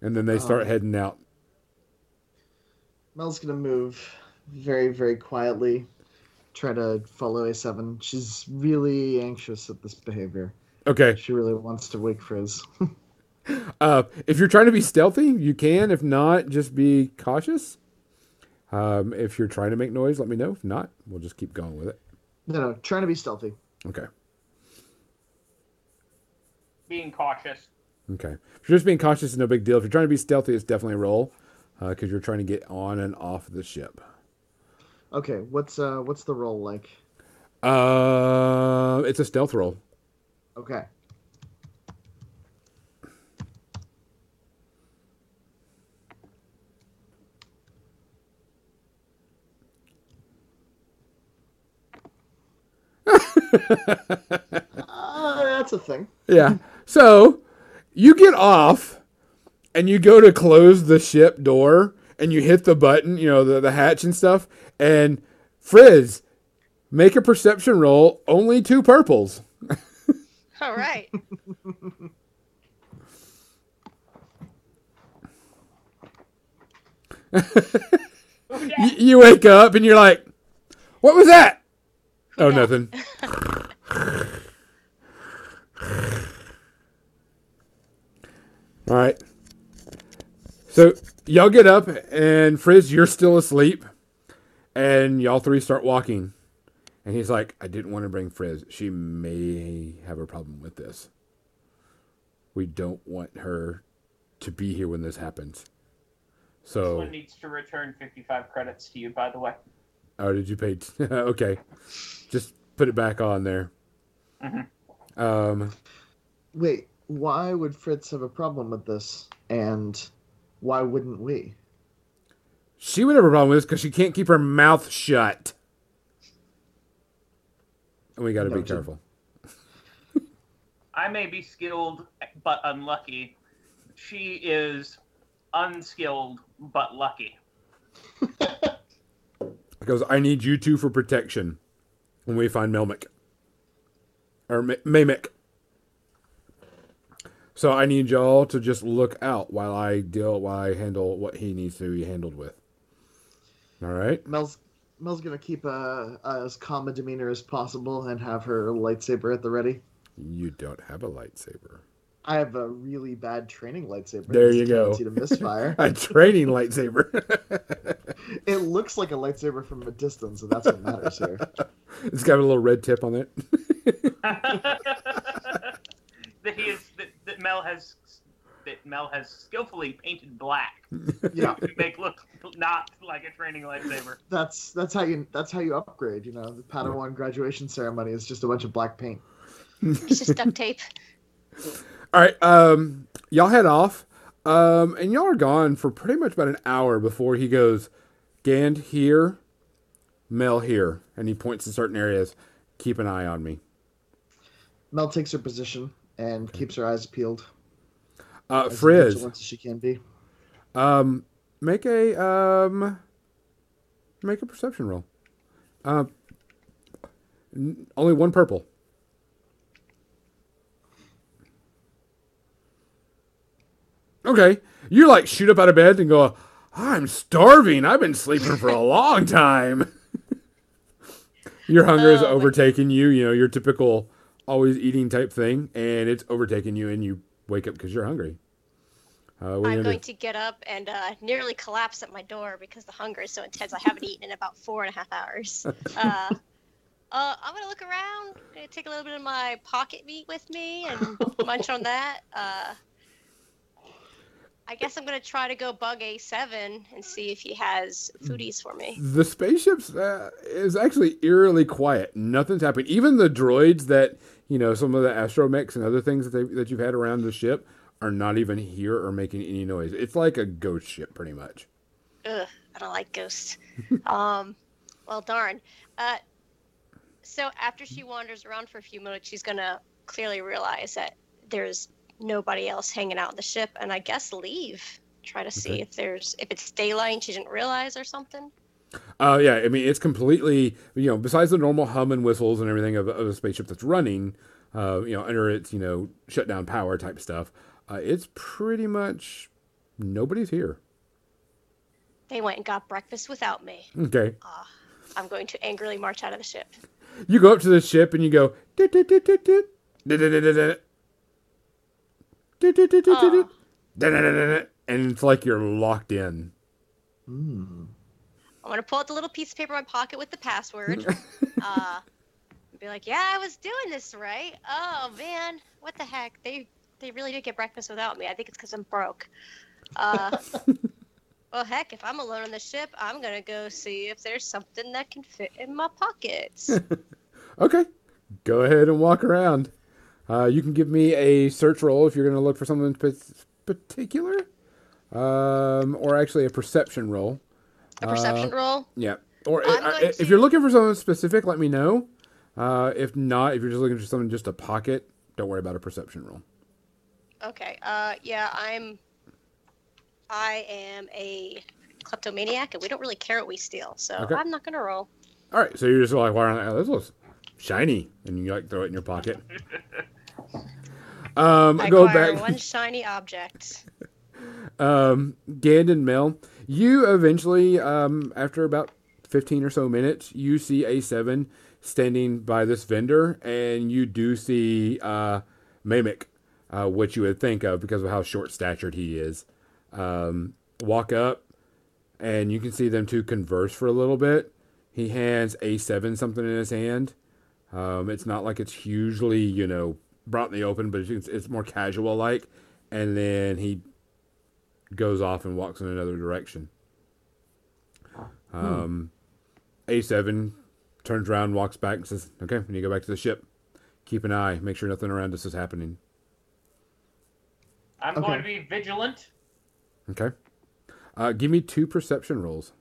And then they start Um, heading out. Mel's gonna move very, very quietly, try to follow A7. She's really anxious at this behavior. Okay. She really wants to wake Frizz. [laughs] Uh, if you're trying to be stealthy, you can. If not, just be cautious. Um, if you're trying to make noise, let me know. If not, we'll just keep going with it. no, no, trying to be stealthy. Okay. Being cautious. Okay. If you're just being cautious, it's no big deal. If you're trying to be stealthy, it's definitely a roll because you're trying to get on and off the ship. Okay, what's uh what's the roll like? Uh, it's a stealth roll. Okay. Uh, that's a thing. Yeah. So you get off and you go to close the ship door and you hit the button, you know, the, the hatch and stuff. And Frizz, make a perception roll, only two purples. [laughs] All right. [laughs] Y- you wake up and you're like, what was that? Oh, nothing. All right. So y'all get up and Frizz, you're still asleep, and y'all three start walking. And he's like, I didn't want to bring Frizz. She may have a problem with this. We don't want her to be here when this happens. This So, one needs to return 55 credits to you, by the way. oh, did you pay? T- [laughs] okay, just put it back on there. Mhm. Um, Wait, why would Frizz have a problem with this? And why wouldn't we? she would have a problem with this because she can't keep her mouth shut. And we got to be Noted. careful. [laughs] I may be skilled but unlucky. She is unskilled but lucky. [laughs] Because I need you two for protection when we find Melmick. Or Ma- Mamick. So I need y'all to just look out while I deal, while I handle what he needs to be handled with. All right? Mel's Mel's gonna keep a, as calm a demeanor as possible and have her lightsaber at the ready. You don't have a lightsaber. I have a really bad training lightsaber. There you a go. tendency To misfire. [laughs] A training lightsaber. [laughs] it looks like a lightsaber from a distance, and that's what matters here. it's got a little red tip on it. [laughs] that he is that, that Mel has that Mel has skillfully painted black Yeah, to make look not like a training lightsaber. that's that's how you that's how you upgrade. You know, the Padawan graduation ceremony is just a bunch of black paint. It's just duct tape. All right, um, y'all head off, um, and y'all are gone for pretty much about an hour before he goes, Gand here, Mel here, and he points to certain areas. Keep an eye on me. Mel takes her position and keeps her eyes peeled. Uh, As Frizz, as she can be. um, make a um, make a perception roll. Uh, n- only one purple. Okay. You like shoot up out of bed and go, I'm starving. I've been sleeping for a long time. [laughs] your hunger is Oh, overtaking you, you know, your typical always eating type thing, and it's overtaking you, and you wake up because you're hungry. Uh, what are you I'm gonna to get up and uh, nearly collapse at my door because the hunger is so intense. I haven't eaten in about four and a half hours. [laughs] Uh, uh, I'm gonna look around, gonna take a little bit of my pocket meat with me and munch on that. Uh, I guess I'm gonna try to go bug A7 and see if he has foodies for me. The spaceship's uh, is actually eerily quiet. Nothing's happening. Even the droids that you know, some of the astromechs and other things that they, that you've had around the ship are not even here or making any noise. It's like a ghost ship, pretty much. Ugh, I don't like ghosts. [laughs] um, well, darn. Uh, so after she wanders around for a few minutes, she's gonna clearly realize that there's nobody else hanging out on the ship, and I guess leave. Try to see Okay. if there's if it's daylight she didn't realize or something. Uh, yeah, I mean, it's completely, you know, besides the normal hum and whistles and everything of, of a spaceship that's running, uh, you know, under its, you know, shutdown power type stuff, uh, it's pretty much nobody's here. They went and got breakfast without me. Okay. Ah, I'm going to angrily march out of the ship. You go up to the ship and you go, "Dit, dit, dit, and it's like you're locked in. I'm gonna pull out the little piece of paper in my pocket with the password. uh, be like, "Yeah, I was doing this right. Oh man, what the heck? They they really did get breakfast without me. I think it's because I'm broke. Uh, well, heck, if I'm alone on the ship, I'm gonna go see if there's something that can fit in my pockets. Okay, go ahead and walk around. Uh, you can give me a search roll if you're going to look for something pa- particular, um, or actually a perception roll. A perception roll. Yeah, or I'm uh, going if to- you're looking for something specific, let me know. Uh, if not, if you're just looking for something just a pocket, don't worry about a perception roll. Okay. Uh, yeah, I'm. I am a kleptomaniac, and we don't really care what we steal, so Okay. I'm not gonna roll. All right, so you're just like, wow, oh, this looks shiny, and you like throw it in your pocket. [laughs] Um, I go back. one shiny object. [laughs] um, Gand and Mel, you eventually, um, after about 15 or so minutes, you see A7 standing by this vendor, and you do see uh, Mamek, uh, which you would think of because of how short statured he is, um, walk up, and you can see them two converse for a little bit. He hands A7 something in his hand. Um, it's not like it's hugely, you know, brought in the open, but it's, it's more casual like. And then he goes off and walks in another direction. Um, A7 turns around, walks back, and says, Okay, when you go back to the ship, keep an eye, make sure nothing around us is happening. I'm Okay. going to be vigilant. Okay. Uh, give me two perception rolls.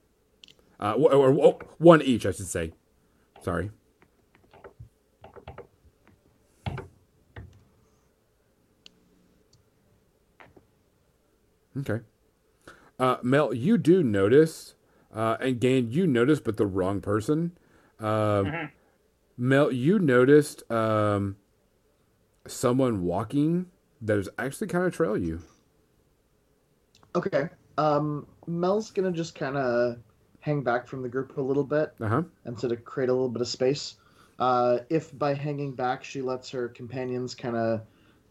Uh, wh- or, or one each, I should say. Sorry. Okay. Uh, Mel, you do notice, uh, and Gain, you notice, but the wrong person. Um, Mhm. Mel, you noticed um, someone walking that is actually kind of trail you. Okay. Um, Mel's gonna just kind of hang back from the group a little bit Uh huh. and sort of create a little bit of space. Uh, if by hanging back she lets her companions kind of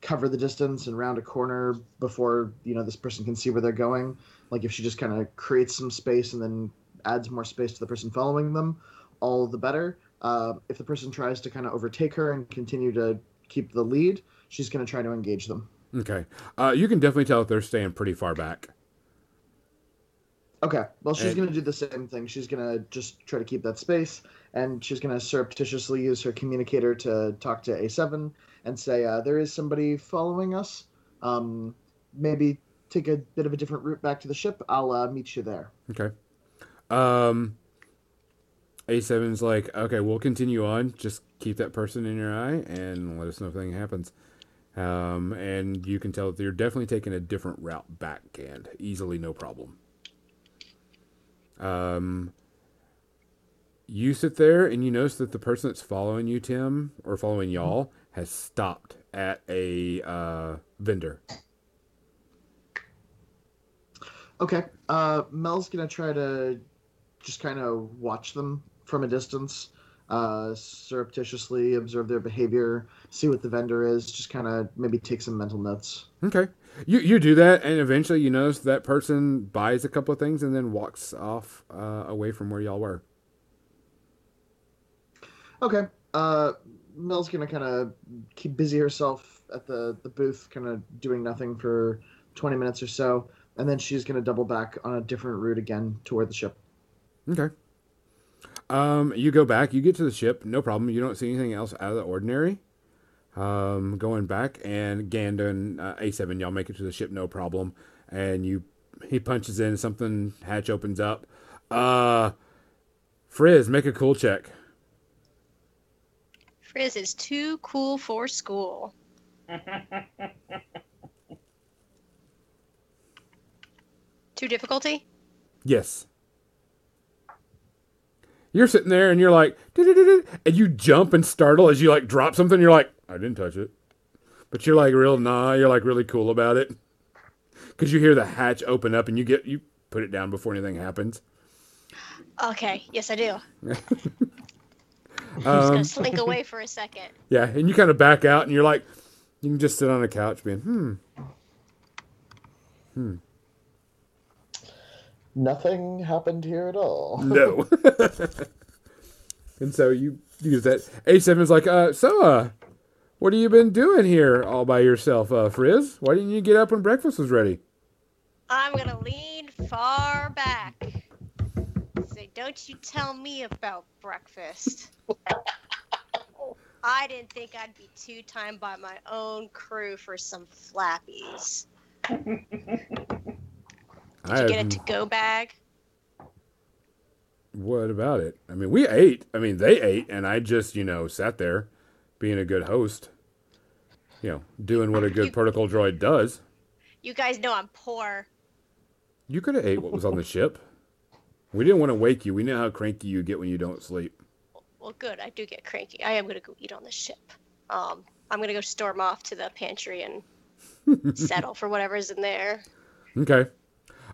cover the distance and round a corner before you know this person can see where they're going, like if she just kind of creates some space and then adds more space to the person following them, all the better. Uh, if the person tries to kind of overtake her and continue to keep the lead, she's going to try to engage them. Okay. Uh, you can definitely tell if they're staying pretty far back. Okay. Well, she's And- going to do the same thing. She's going to just try to keep that space, and she's going to surreptitiously use her communicator to talk to A7 and say, uh, "There is somebody following us. Um, maybe take a bit of a different route back to the ship. I'll uh, meet you there." Okay. Um, A7's like, okay, we'll continue on. Just keep that person in your eye and let us know if anything happens. Um, and you can tell that they're definitely taking a different route back, and easily, no problem. Um, you sit there and you notice that the person that's following you, Tim, or following y'all, has stopped at a uh, vendor. Okay. Uh, Mel's gonna try to just kind of watch them from a distance, uh, surreptitiously observe their behavior, see what the vendor is, just kind of maybe take some mental notes. Okay. You you do that, and eventually you notice that person buys a couple of things and then walks off uh, away from where y'all were. Okay. Mel's gonna kind of keep busy herself at the the booth, kind of doing nothing for twenty minutes or so, and then she's gonna double back on a different route again toward the ship. Okay. Um, you go back. You get to the ship. No problem. You don't see anything else out of the ordinary. Um, going back and Ganda and uh, A7, y'all make it to the ship. No problem. And you, he punches in something. Hatch opens up. Uh, Frizz, make a cool check. Frizz is too cool for school. [laughs] Two difficulty? Yes. You're sitting there and you're like, and you jump and startle as you like drop something. You're like, I didn't touch it, but you're like real nah. You're like really cool about it because you hear the hatch open up and you get you put it down before anything happens. Okay, yes I do. [laughs] I'm [laughs] just gonna Um, slink away for a second. yeah, and you kind of back out and you're like, you can just sit on a couch being, hmm, hmm, Nothing happened here at all. [laughs] no. [laughs] and so you use that. A7 is like, uh, so, uh, what have you been doing here all by yourself, uh, Frizz? Why didn't you get up when breakfast was ready? I'm gonna lean far back. Say, don't you tell me about breakfast. I didn't think I'd be two timed by my own crew for some flappies. Did you get a to-go bag? What about it? I mean, we ate. I mean, they ate, and I just, you know, sat there being a good host. You know, doing what a good You- protocol droid does. You guys know I'm poor. You could have ate what was on the ship. We didn't want to wake you. We know how cranky you get when you don't sleep. Well, good. I do get cranky. I am gonna go eat on the ship. Um, I'm gonna go storm off to the pantry and [laughs] settle for whatever's in there. Okay.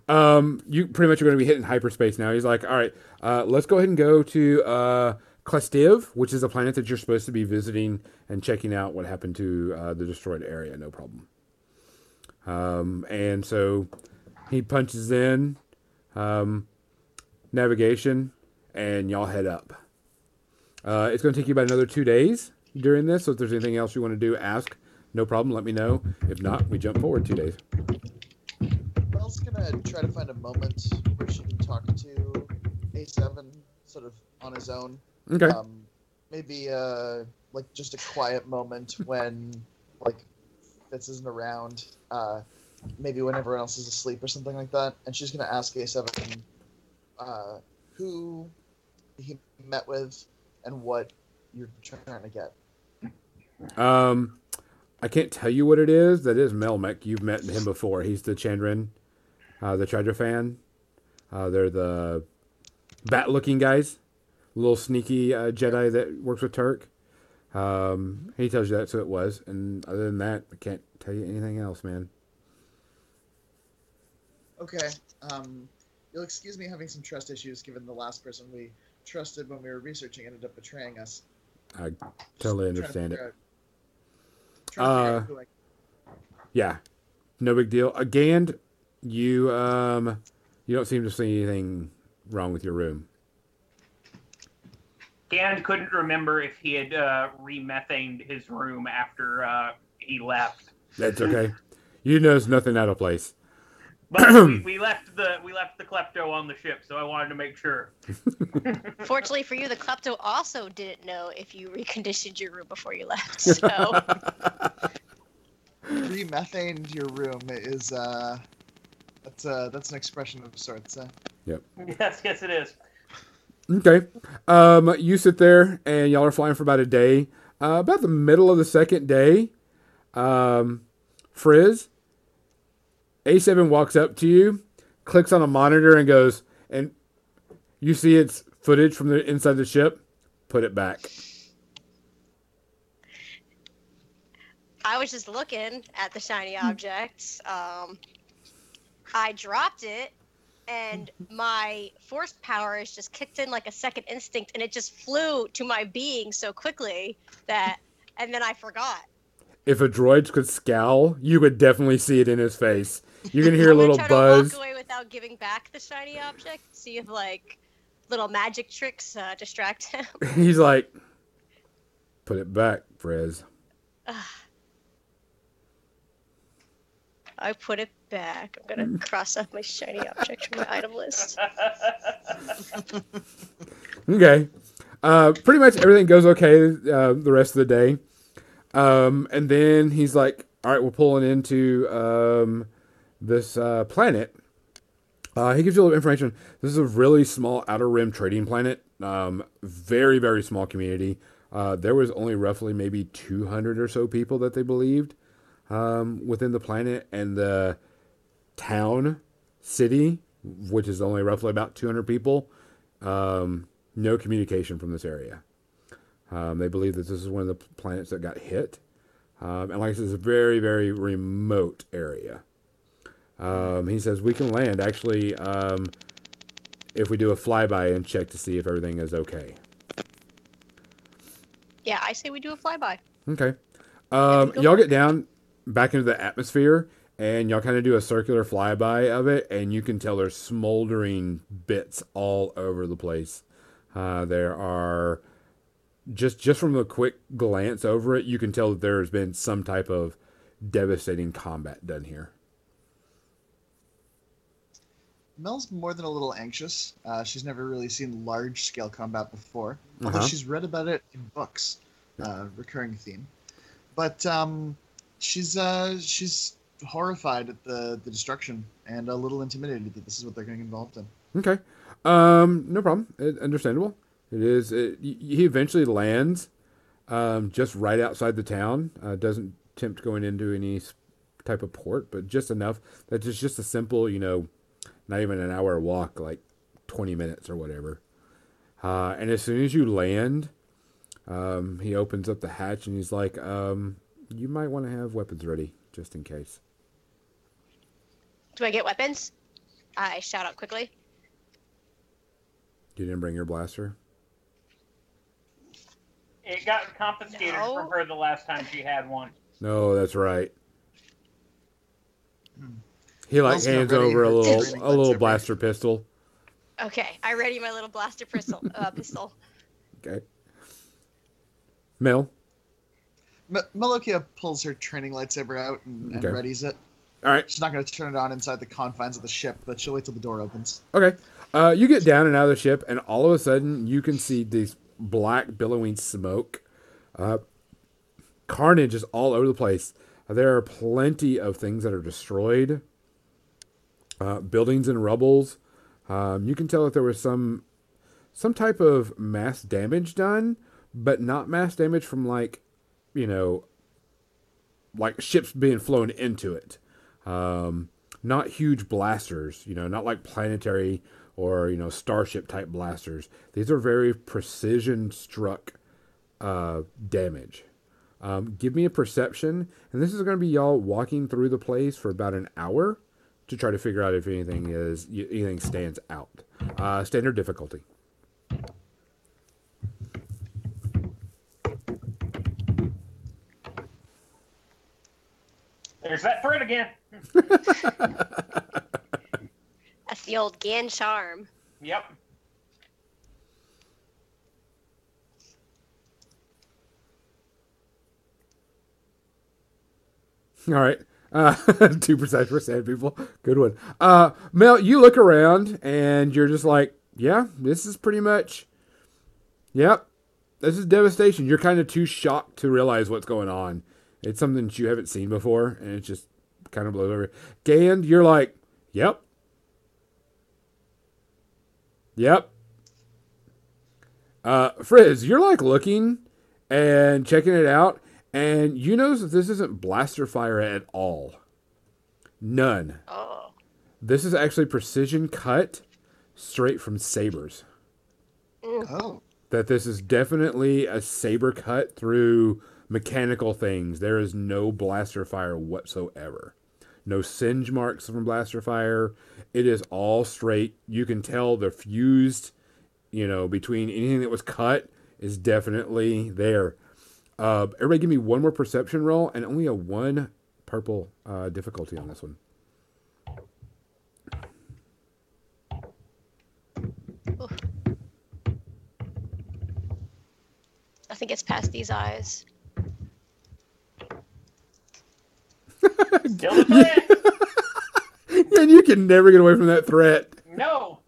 Um, you pretty much are going to be hitting hyperspace now. He's like, all right, uh, let's go ahead and go to uh, Klestiv, which is a planet that you're supposed to be visiting and checking out what happened to uh, the destroyed area. No problem. Um, and so he punches in um, navigation, and y'all head up. Uh, it's going to take you about another two days during this. So if there's anything else you want to do, ask. No problem. Let me know. If not, we jump forward two days. Mel's gonna try to find a moment where she can talk to A7 sort of on his own. Okay. Um, maybe uh, like just a quiet moment [laughs] when like Fitz isn't around. Uh, maybe when everyone else is asleep or something like that. And she's gonna ask A7 uh, who he met with and what you're trying to get. Um, I can't tell you what it is. That is Melmek. You've met him before. He's the Chandran, uh, the Chadra-Fan. Uh, they're the bat-looking guys, little sneaky uh, Jedi that works with Turk. Um, he tells you that's who it was, and other than that, I can't tell you anything else, man. Okay. Um, you'll excuse me having some trust issues given the last person we trusted when we were researching ended up betraying us. I Just totally to understand it. out- to Uh, out I- Yeah, no big deal. Gand, you um, you don't seem to see anything wrong with your room. Gand couldn't remember if he had uh, remethaned his room after uh, he left. That's okay. You notice nothing out of place. But we, [clears throat] we left the we left the klepto on the ship, so I wanted to make sure. [laughs] Fortunately for you, the klepto also didn't know if you reconditioned your room before you left. So [laughs] remethaned your room is uh that's uh that's an expression of sorts. Uh, Yes, yes, it is. Okay. Um, you sit there and y'all are flying for about a day. Uh, about the middle of the second day, um, Frizz, A7 walks up to you, clicks on a monitor, and goes, and you see it's footage from the inside the ship. Put it back. I was just looking at the shiny object. Um, I dropped it and my force power is just kicked in like a second instinct, and it just flew to my being so quickly that, and then I forgot. If a droid could scowl, you would definitely see it in his face. You can hear a gonna little buzz. To walk away without giving back the shiny object. See if like little magic tricks uh, distract him. [laughs] He's like, put it back, Frez. [sighs] I put it back. I'm gonna [laughs] cross off my shiny object from my item list. [laughs] Okay. Uh, pretty much everything goes okay uh, the rest of the day. Um, and then he's like, all right, we're pulling into um, this uh, planet. Uh, he gives you a little information. This is a really small outer rim trading planet. Um, very, very small community. Uh, there was only roughly maybe 200 or so people that they believed um, within the planet. And the town, city, which is only roughly about 200 people, um, no communication from this area. Um, they believe that this is one of the planets that got hit. Um, and like I said, it's a very, very remote area. Um, he says we can land actually um, if we do a flyby and check to see if everything is okay. Yeah, I say we do a flyby. Okay. Um, y'all get down back into the atmosphere and y'all kind of do a circular flyby of it, and you can tell there's smoldering bits all over the place. Uh, there are just just from a quick glance over it, you can tell that there has been some type of devastating combat done here. Mel's more than a little anxious. Uh, she's never really seen large scale combat before, although Uh-huh. she's read about it in books, uh, recurring theme. But um, she's uh, she's horrified at the, the destruction and a little intimidated that this is what they're getting involved in. Okay. Um, no problem. It, understandable. It is. It, he eventually lands um, just right outside the town. Uh, doesn't tempt going into any type of port, but just enough that it's just a simple, you know, not even an hour walk, like 20 minutes or whatever. Uh, and as soon as you land, um, he opens up the hatch and he's like, um, you might want to have weapons ready just in case. Do I get weapons? I shout out quickly. You didn't bring your blaster? It got confiscated No. from her the last time she had one. No, that's right. He like Mel's hands over a little a little lightsaber. blaster pistol. Okay, I ready my little blaster pistol. Uh, pistol. Okay. Mel. M- Melokia pulls her training lightsaber out and, and Okay. readies it. All right. She's not going to turn it on inside the confines of the ship, but she'll wait till the door opens. Okay. Uh, you get down and out of the ship, and all of a sudden you can see these black billowing smoke. Uh, carnage is all over the place. There are plenty of things that are destroyed. Uh, buildings and rubbles. Um, you can tell that there was some some type of mass damage done, but not mass damage from like, you know, like ships being flown into it. Um, not huge blasters, you know, not like planetary or you know starship type blasters. These are very precision struck uh, damage. Um, give me a perception, and this is going to be y'all walking through the place for about an hour to try to figure out if anything is anything stands out. Uh, standard difficulty. There's that threat again. [laughs] That's the old Gand charm. Yep. All right. Uh, [laughs] two percent for sand people. Good one. Uh, Mel, you look around and you're just like, yeah, this is pretty much, yep, this is devastation. You're kind of too shocked to realize what's going on. It's something that you haven't seen before, and it just kind of blows over. Gand, you're like, yep, yep. Uh, Frizz, you're like looking and checking it out, and you notice that this isn't blaster fire at all. None. Oh. This is actually precision cut straight from sabers. Mm. Oh. That this is definitely a saber cut through mechanical things. There is no blaster fire whatsoever. no singe marks from blaster fire. It is all straight. You can tell the fused, you know, between anything that was cut is definitely there. Uh, everybody, give me one more perception roll and only a one purple uh, difficulty on this one. Oof. Nothing gets past these eyes. Still a threat. [laughs] and you can never get away from that threat. no.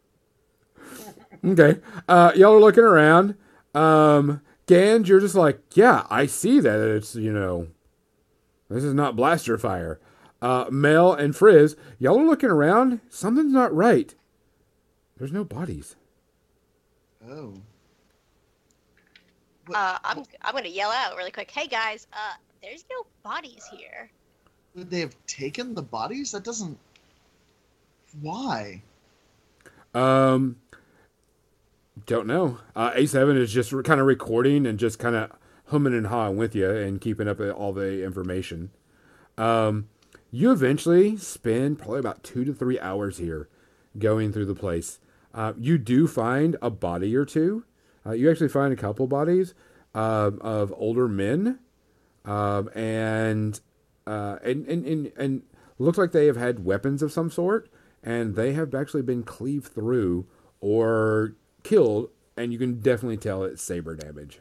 Okay. Uh, y'all are looking around. Um, Gand, you're just like, yeah, I see that it's, you know, this is not blaster fire. Uh, Mel and Frizz, y'all are looking around. Something's not right. There's no bodies. Oh. Uh, I'm I'm gonna yell out really quick. Hey guys, uh, there's no bodies here. Would they have taken the bodies? That doesn't. Why? Um, don't know. Uh, A7 is just kind of recording and just kind of humming and hawing with you and keeping up all the information. Um, you eventually spend probably about two to three hours here going through the place. Uh, you do find a body or two. Uh, you actually find a couple bodies um of older men, um, and, uh, and and and and looks like they have had weapons of some sort, and they have actually been cleaved through or killed, and you can definitely tell it's saber damage.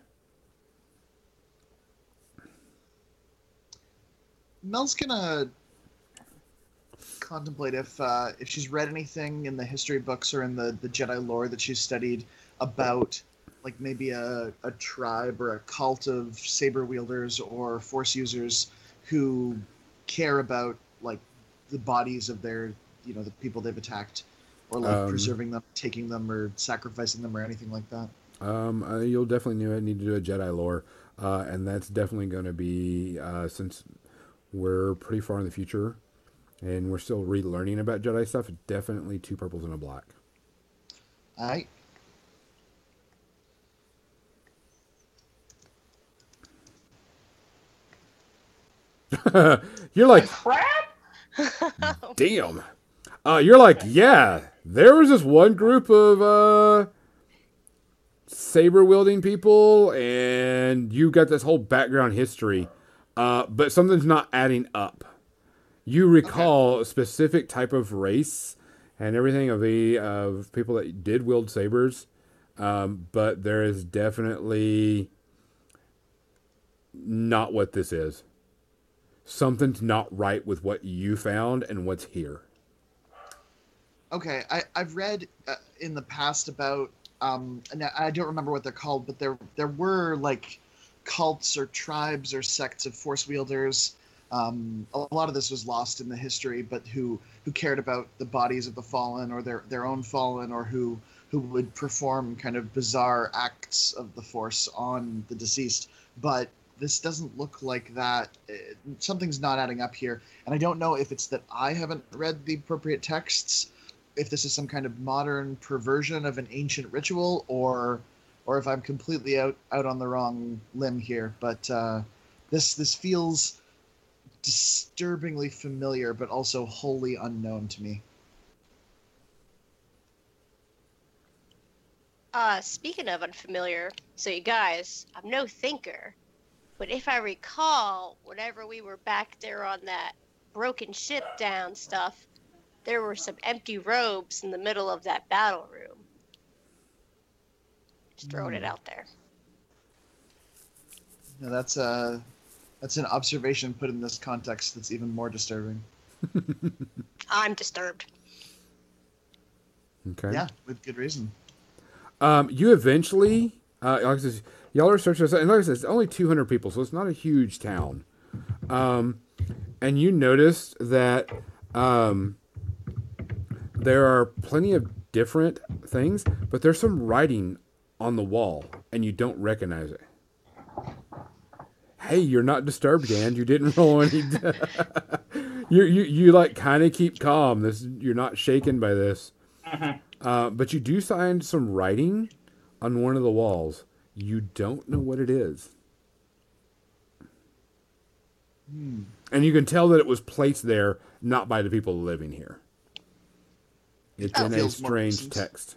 Mel's gonna contemplate if uh, if she's read anything in the history books or in the, the Jedi lore that she's studied about like maybe a, a tribe or a cult of saber wielders or force users who care about like the bodies of their you know the people they've attacked or like Um, preserving them taking them or sacrificing them or anything like that Um, uh, you'll definitely need- need to do a Jedi lore, uh, and that's definitely going to be uh, since we're pretty far in the future, and we're still relearning about Jedi stuff. Definitely two purples and a black. all right [laughs] you're like, Crap. [laughs] damn. Uh, you're like, yeah. There was this one group of uh, saber wielding people, and you got this whole background history, uh, but something's not adding up. You recall a specific type of race and everything of the of people that did wield sabers, um, but there is definitely not what this is. Something's not right with what you found and what's here. Okay, I, I've read uh, in the past about, um, and I don't remember what they're called, but there there were like cults or tribes or sects of force wielders. Um, a lot of this was lost in the history, but who who cared about the bodies of the fallen or their their own fallen, or who who would perform kind of bizarre acts of the force on the deceased. But this doesn't look like that. Uh, Something's not adding up here, and I don't know if it's that I haven't read the appropriate texts if this is some kind of modern perversion of an ancient ritual or or if I'm completely out out on the wrong limb here. But uh, this this feels disturbingly familiar, but also wholly unknown to me. Uh, speaking of unfamiliar, so you guys, I'm no thinker, but if I recall, whenever we were back there on that broken ship down stuff, there were some empty robes in the middle of that battle room. Just throwing it Hmm. out there. Now that's a that's an observation put in this context that's even more disturbing. [laughs] I'm disturbed. Okay. Yeah, with good reason. Um, you eventually, uh, like I y'all are searching and like I said, it's only 200 people, so it's not a huge town. Um, and you noticed that um, there are plenty of different things, but there's some writing on the wall, and you don't recognize it. Hey, you're not disturbed, Dan. You didn't [laughs] roll any. [laughs] you you you like kind of keep calm. This you're not shaken by this. Uh, but you do find some writing on one of the walls. You don't know what it is. Hmm. And you can tell that it was placed there not by the people living here. It's That in a feels strange text.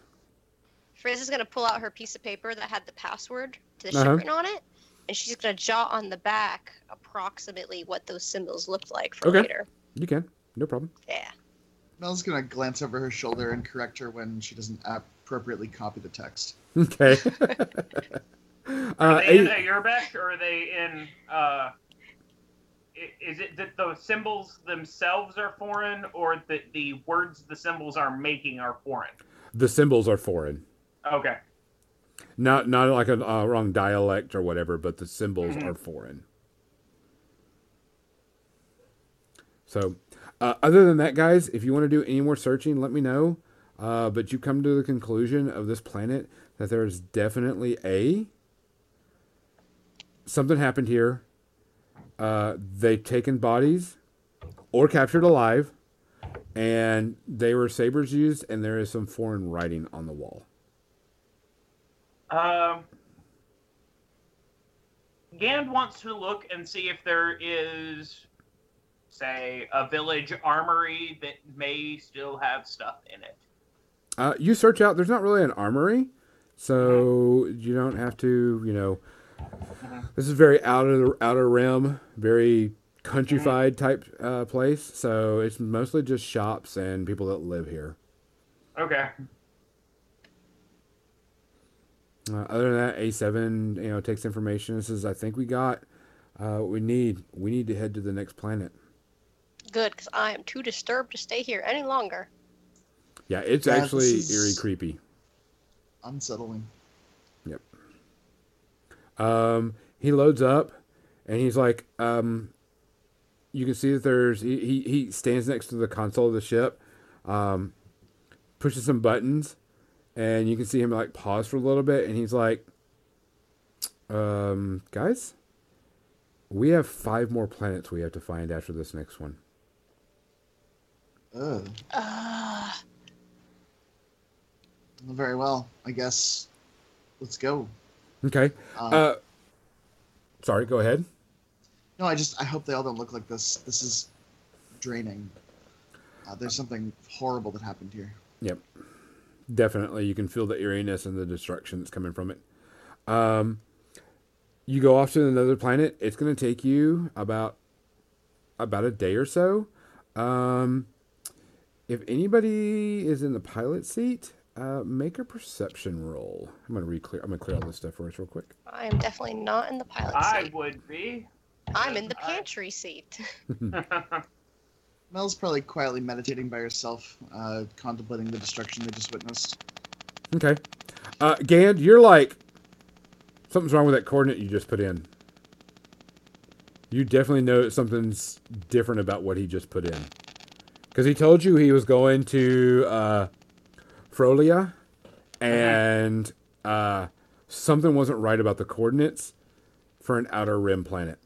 Frizz is gonna pull out her piece of paper that had the password to the Uh-huh. ship written on it, and she's gonna jot on the back approximately what those symbols looked like for Okay. later. You can, no problem. Yeah. Mel's gonna glance over her shoulder and correct her when she doesn't appropriately copy the text. Okay. [laughs] [laughs] Are uh, they in eight- the or are they in? Uh, i- is it that the symbols themselves are foreign, or that the words the symbols are making are foreign? the symbols are foreign. Okay. Not not like a uh, wrong dialect or whatever, but the symbols Mhm. are foreign. So, uh, other than that, guys, if you want to do any more searching, let me know. Uh, but you come to the conclusion of this planet that there is definitely a something happened here. Uh, they've taken bodies or captured alive, and they were sabers used, and there is some foreign writing on the wall. Um, Gand wants to look and see if there is, say, a village armory that may still have stuff in it. Uh, you search out. There's not really an armory, so you don't have to. You know, this is very out of the outer rim, very countrified type uh, place. So it's mostly just shops and people that live here. Okay. Uh, other than that, A7, you know, takes information. This is, I think we got uh, what we need. We need to head to the next planet. Good, because I am too disturbed to stay here any longer. Yeah, it's Yeah, actually eerie, creepy. Unsettling. Um, he loads up, and he's like, um, you can see that there's he, he he stands next to the console of the ship, um, pushes some buttons, and you can see him like pause for a little bit, and he's like, um, guys, we have five more planets we have to find after this next one. Ugh. Uh, Very well. I guess. Let's go. Okay. Um, Uh, sorry. Go ahead. no, I just I hope they all don't look like this. This is draining. Uh, there's something horrible that happened here. Yep. Definitely. You can feel the eeriness and the destruction that's coming from it. Um, you go off to another planet. It's going to take you about about a day or so. Um, if anybody is in the pilot seat, uh, make a perception roll. I'm going to re-clear. I'm going to clear all this stuff for us real quick. I am definitely not in the pilot seat. I seat. would be. I'm in the I- pantry seat. [laughs] [laughs] Mel's probably quietly meditating by herself, uh, contemplating the destruction they just witnessed. Okay. Uh, Gand, you're like something's wrong with that coordinate you just put in. You definitely know something's different about what he just put in. Because he told you he was going to uh, Frolia, and uh, something wasn't right about the coordinates for an outer rim planet.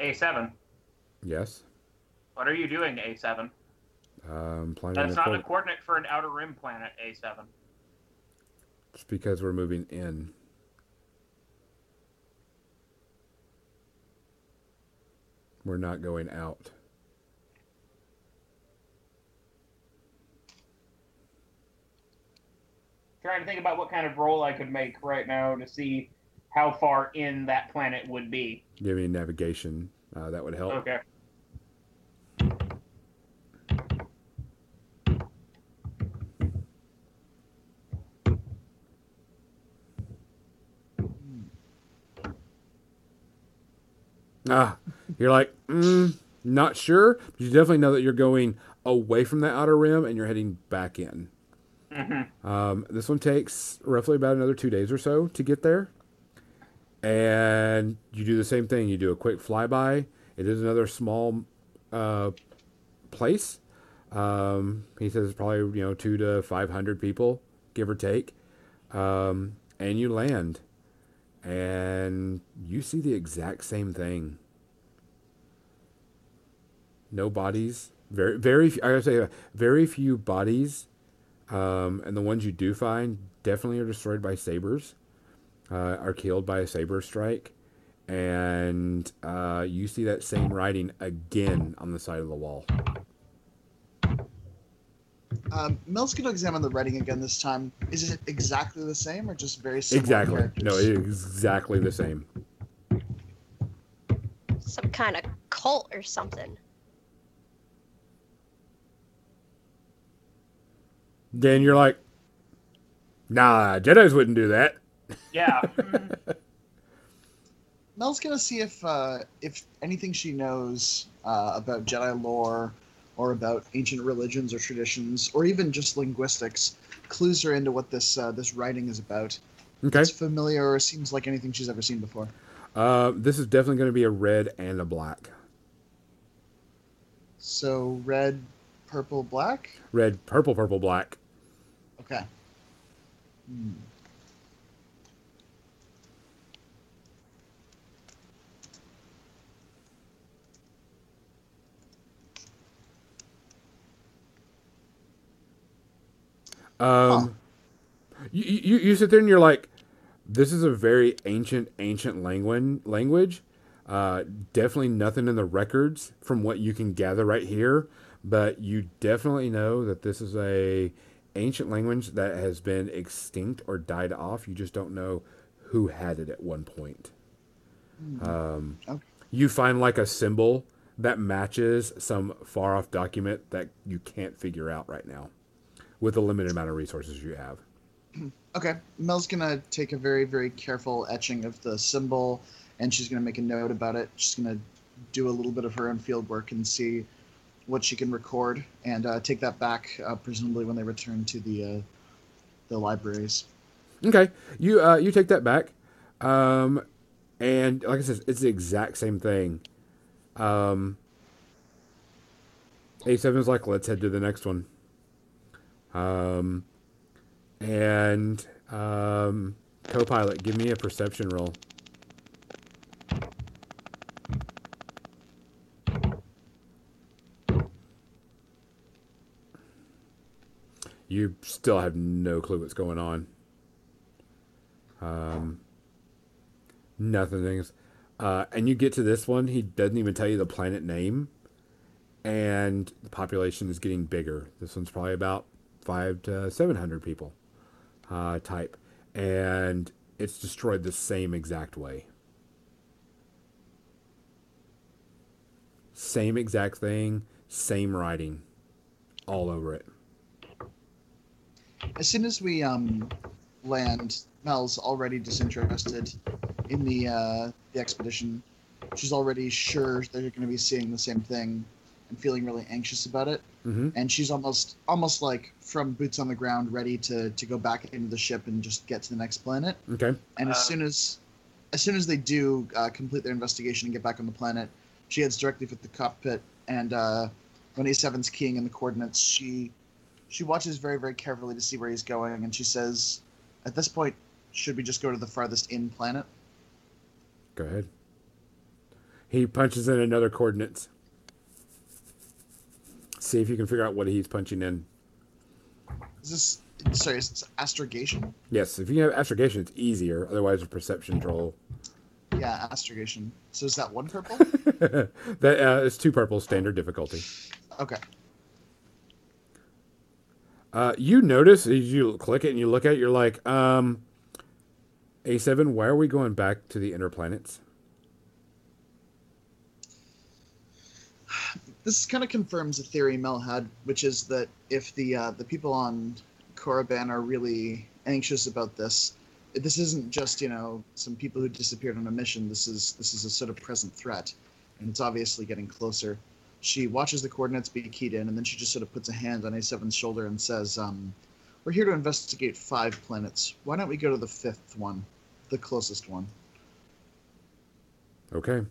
A7. Yes. What are you doing, A7? Um, That's not a coordinate for an outer rim planet, A7. It's because we're moving in. We're not going out. Trying to think about what kind of roll I could make right now to see how far in that planet would be. Give me navigation. Uh, that would help. Okay. Ah, you're like, mm, not sure, but you definitely know that you're going away from the outer rim and you're heading back in. Hmm Um, this one takes roughly about another two days or so to get there. And you do the same thing. You do a quick flyby. It is another small uh, place. Um, he says probably you know two to five hundred people, give or take. Um, and you land, and you see the exact same thing. No bodies. Very, very. I gotta say, very few bodies um, and the ones you do find definitely are destroyed by sabers, uh, are killed by a saber strike, and uh, you see that same writing again on the side of the wall. Um, Mel's going to examine the writing again this time. Is it exactly the same or just very similar Exactly. characters? No, it is exactly the same. Some kind of cult or something. Then you're like, nah, Jedi's wouldn't do that. Yeah. [laughs] [laughs] Mel's gonna see if uh, if anything she knows uh, about Jedi lore or about ancient religions or traditions or even just linguistics clues her into what this uh, this writing is about. Okay. It's familiar or seems like anything she's ever seen before. Uh, this is definitely going to be a red and a black. So red, purple, black. Red, purple, purple, black. Okay. Hmm. Um, you, you you sit there and you're like, this is a very ancient ancient language language. Uh, definitely nothing in the records from what you can gather right here, but you definitely know that this is a ancient language that has been extinct or died off. You just don't know who had it at one point. Um, Okay. you find like a symbol that matches some far off document that you can't figure out right now with the limited amount of resources you have. [clears throat] Okay. Mel's gonna take a very, very careful etching of the symbol, and she's gonna make a note about it. She's gonna do a little bit of her own field work and see what she can record, and uh, take that back, uh, presumably when they return to the uh, the libraries. Okay, you uh, you take that back, um, and like I said, it's the exact same thing. Um, A seven's like, let's head to the next one. Um, and um, co-pilot, give me a perception roll. You still have no clue what's going on. Um, nothing. Uh, and you get to this one, he doesn't even tell you the planet name, and the population is getting bigger. This one's probably about five to seven hundred people, uh, type, and it's destroyed the same exact way. Same exact thing, same writing, all over it. As soon as we um, land, Mel's already disinterested in the uh, the expedition. She's already sure they're going to be seeing the same thing and feeling really anxious about it. hmm and she's almost almost like from boots on the ground ready to to go back into the ship and just get to the next planet Okay. and as Uh. soon as as soon as they do uh, complete their investigation and get back on the planet she heads directly for the cockpit and uh when a7's keying in the coordinates she she watches very very carefully to see where he's going and she says at this point should we just go to the farthest in planet Go ahead. He punches in another coordinates. See if you can figure out what he's punching in. is this sorry is this astrogation Yes, if you have astrogation, it's easier. Otherwise, a perception roll. yeah astrogation so is that one purple [laughs] that uh, is two purple standard difficulty. okay Uh, you notice as you click it and you look at it, you're like, um, A7, why are we going back to the inner planets? this kind of confirms a theory Mel had, which is that if the uh, the people on Korriban are really anxious about this, this isn't just you know some people who disappeared on a mission. This is this is a sort of present threat, and it's obviously getting closer. She watches the coordinates be keyed in, and then she just sort of puts a hand on A7's shoulder and says, um, "We're here to investigate five planets. Why don't we go to the fifth one, the closest one?" Okay.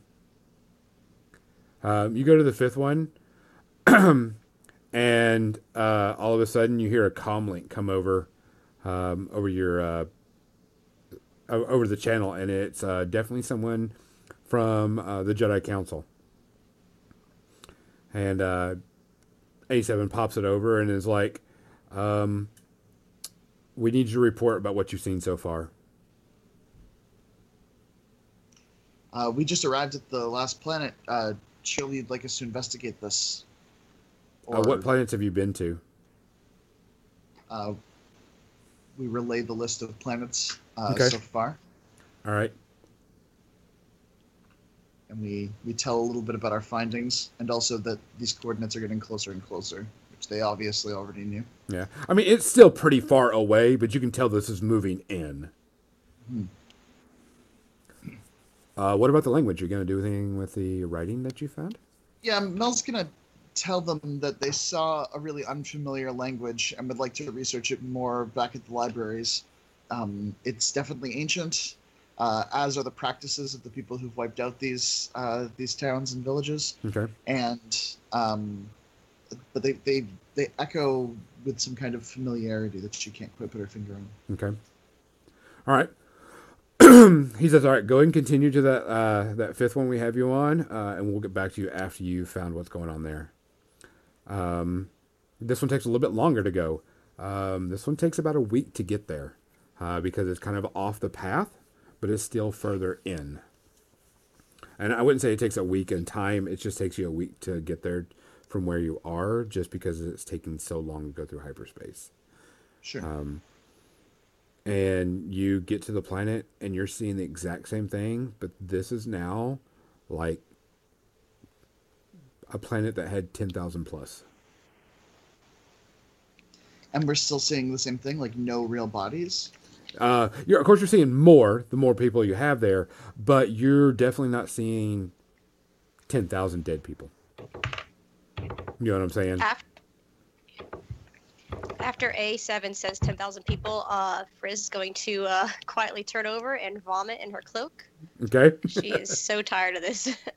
Um, you go to the fifth one, [clears throat] and uh, all of a sudden you hear a comm link come over, um, over your, uh, over the channel, and it's uh, definitely someone from uh, the Jedi Council. And uh, A7 pops it over and is like, um, "We need you to report about what you've seen so far." Uh, we just arrived at the last planet. Uh, you'd like us to investigate this. Uh, what planets have you been to? Uh, we relay the list of planets uh, Okay. so far, All right. And we, we tell a little bit about our findings, and also that these coordinates are getting closer and closer, which they obviously already knew. Yeah. I mean, it's still pretty far away, but you can tell this is moving in. Hmm. Uh, what about the language? You're going to do anything with the writing that you found? Yeah, Mel's gonna tell them that they saw a really unfamiliar language and would like to research it more back at the libraries. Um, it's definitely ancient, uh, as are the practices of the people who've wiped out these uh, these towns and villages. Okay. And um, but they, they they echo with some kind of familiarity that she can't quite put her finger on. Okay. All right. [clears throat] he says, "All right, go and continue to that uh, that fifth one we have you on, uh, and we'll get back to you after you found what's going on there." Um, this one takes a little bit longer to go. Um, this one takes about a week to get there uh, because it's kind of off the path, but it's still further in. And I wouldn't say it takes a week in time; it just takes you a week to get there from where you are, just because it's taking so long to go through hyperspace Sure. um, and you get to the planet and you're seeing the exact same thing, but this is now like a planet that had 10,000 plus. and we're still seeing the same thing, like no real bodies. Uh, you're, of course, you're seeing more the more people you have there, but you're definitely not seeing 10,000 dead people. You know what I'm saying? After, after A7 says 10,000 people, uh, Frizz is going to uh, [laughs] quietly turn over and vomit in her cloak. Okay. [laughs] She is so tired of this. [laughs]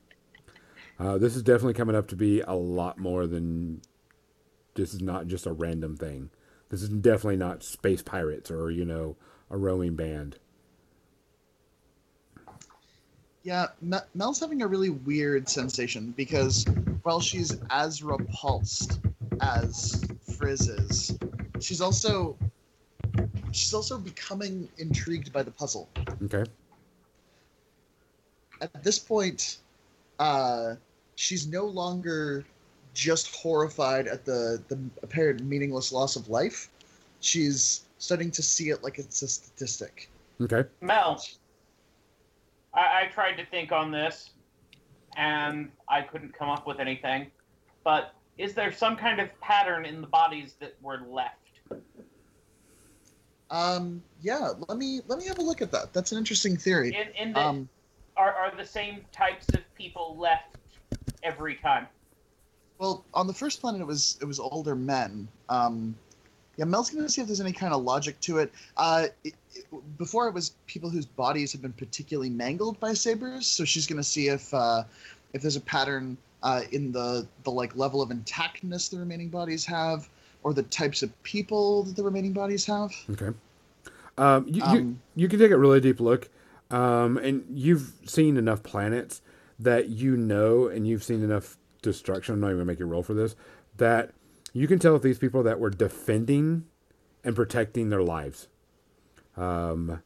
Uh, this is definitely coming up to be a lot more than. This is not just a random thing. This is definitely not space pirates or you know a rowing band. Yeah, Mel's having a really weird sensation because while she's as repulsed as Frizz is, she's also she's also becoming intrigued by the puzzle. Okay. At this point, uh, she's no longer just horrified at the the apparent meaningless loss of life. She's starting to see it like it's a statistic. Okay. Mel, I, I tried to think on this, and I couldn't come up with anything. But is there some kind of pattern in the bodies that were left? Um, yeah, let me let me have a look at that. That's an interesting theory. In, in the, Um, are, are the same types of people left every time? Well, on the first planet, it was it was older men. Um, yeah, Mel's gonna see if there's any kind of logic to it. Uh, it, it- before it was people whose bodies have been particularly mangled by sabers, so she's gonna see if uh, if there's a pattern uh, in the the like level of intactness the remaining bodies have, or the types of people that the remaining bodies have. Okay. Um, you, you, Um, you can take a really deep look, um, and you've seen enough planets that you know, and you've seen enough destruction. I'm not even gonna make you roll for this. That you can tell these people that were defending and protecting their lives. Um,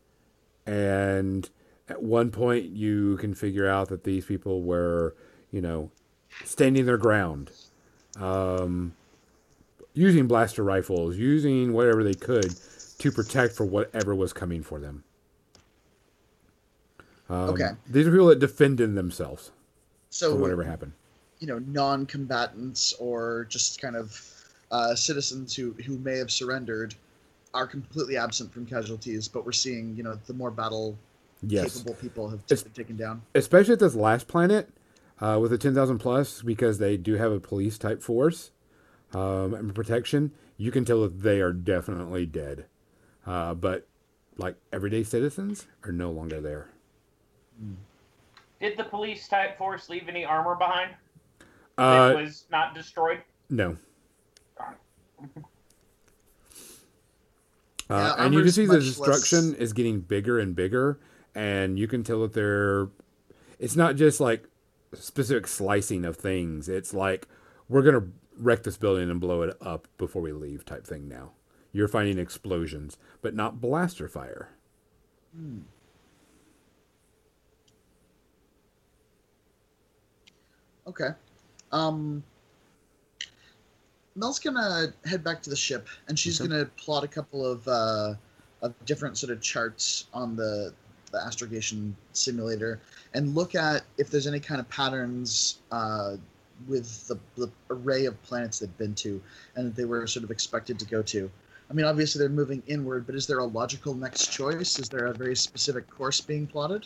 and at one point, you can figure out that these people were, you know, standing their ground, um, using blaster rifles, using whatever they could to protect for whatever was coming for them. Um, Okay. These are people that defended themselves So for whatever happened. you know non-combatants or just kind of uh, citizens who who may have surrendered are completely absent from casualties, but we're seeing you know the more battle Yes. capable people have It's- been taken down. especially at this last planet uh, with the 10,000 plus because they do have a police type force um, and protection you can tell that they are definitely dead uh, but like everyday citizens are no longer there Did the police type force leave any armor behind uh, that was not destroyed? no Darn. Uh, Yeah, and you can see the destruction less- is getting bigger and bigger, and you can tell that they're. It's not just like specific slicing of things. It's like we're gonna wreck this building and blow it up before we leave, type thing. Now you're finding explosions, but not blaster fire. Hmm. Okay. Um, Mel's gonna head back to the ship, and she's Okay. gonna plot a couple of uh, of different sort of charts on the the astrogation simulator, and look at if there's any kind of patterns uh, with the, the array of planets they've been to, and that they were sort of expected to go to. I mean, obviously they're moving inward, but is there a logical next choice? Is there a very specific course being plotted?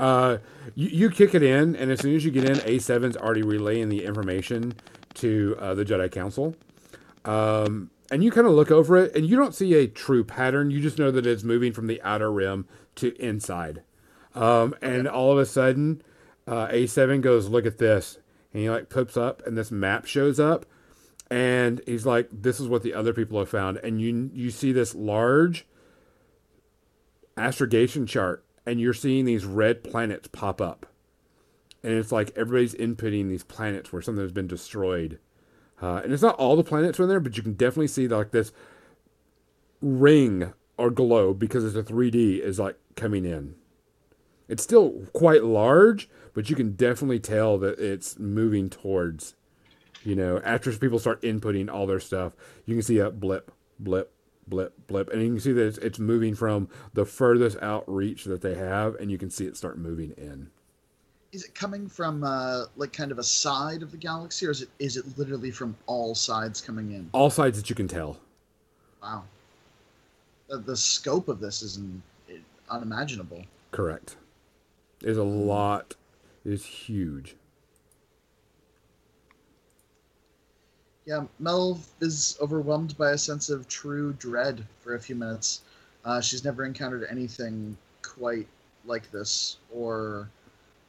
Uh, you, you kick it in, and as soon as you get in, A7's already relaying the information to uh, the Jedi Council. Um, and you kind of look over it, and you don't see a true pattern. You just know that it's moving from the outer rim to inside. Um, and all of a sudden, uh, A7 goes, Look at this. And he like pops up, and this map shows up. And he's like, This is what the other people have found. And you, you see this large astrogation chart and you're seeing these red planets pop up. And it's like everybody's inputting these planets where something has been destroyed. Uh, and it's not all the planets are in there, but you can definitely see like this ring or globe because it's a 3D is like coming in. It's still quite large, but you can definitely tell that it's moving towards, you know, after people start inputting all their stuff, you can see a blip, blip, blip, blip, and you can see that it's, it's moving from the furthest outreach that they have, and you can see it start moving in. Is it coming from uh, like kind of a side of the galaxy, or is it is it literally from all sides coming in? All sides that you can tell. Wow, the, the scope of this is in, unimaginable. Correct. There's a lot. It's huge. Yeah, Mel is overwhelmed by a sense of true dread for a few minutes. Uh, she's never encountered anything quite like this, or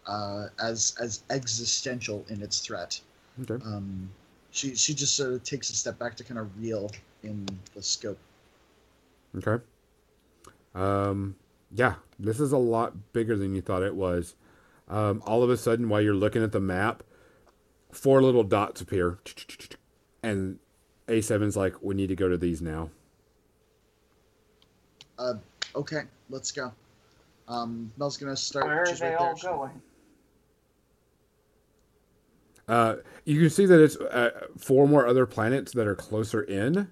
uh, as as existential in its threat. Okay. Um, she she just sort of takes a step back to kind of reel in the scope. Okay. Um, yeah, this is a lot bigger than you thought it was. Um, all of a sudden, while you're looking at the map, four little dots appear, and A7's like, "We need to go to these now." Uh, okay, let's go. Um, Mel's gonna start. Where are she's they right all there. Going? Uh, you can see that it's uh, four more other planets that are closer in.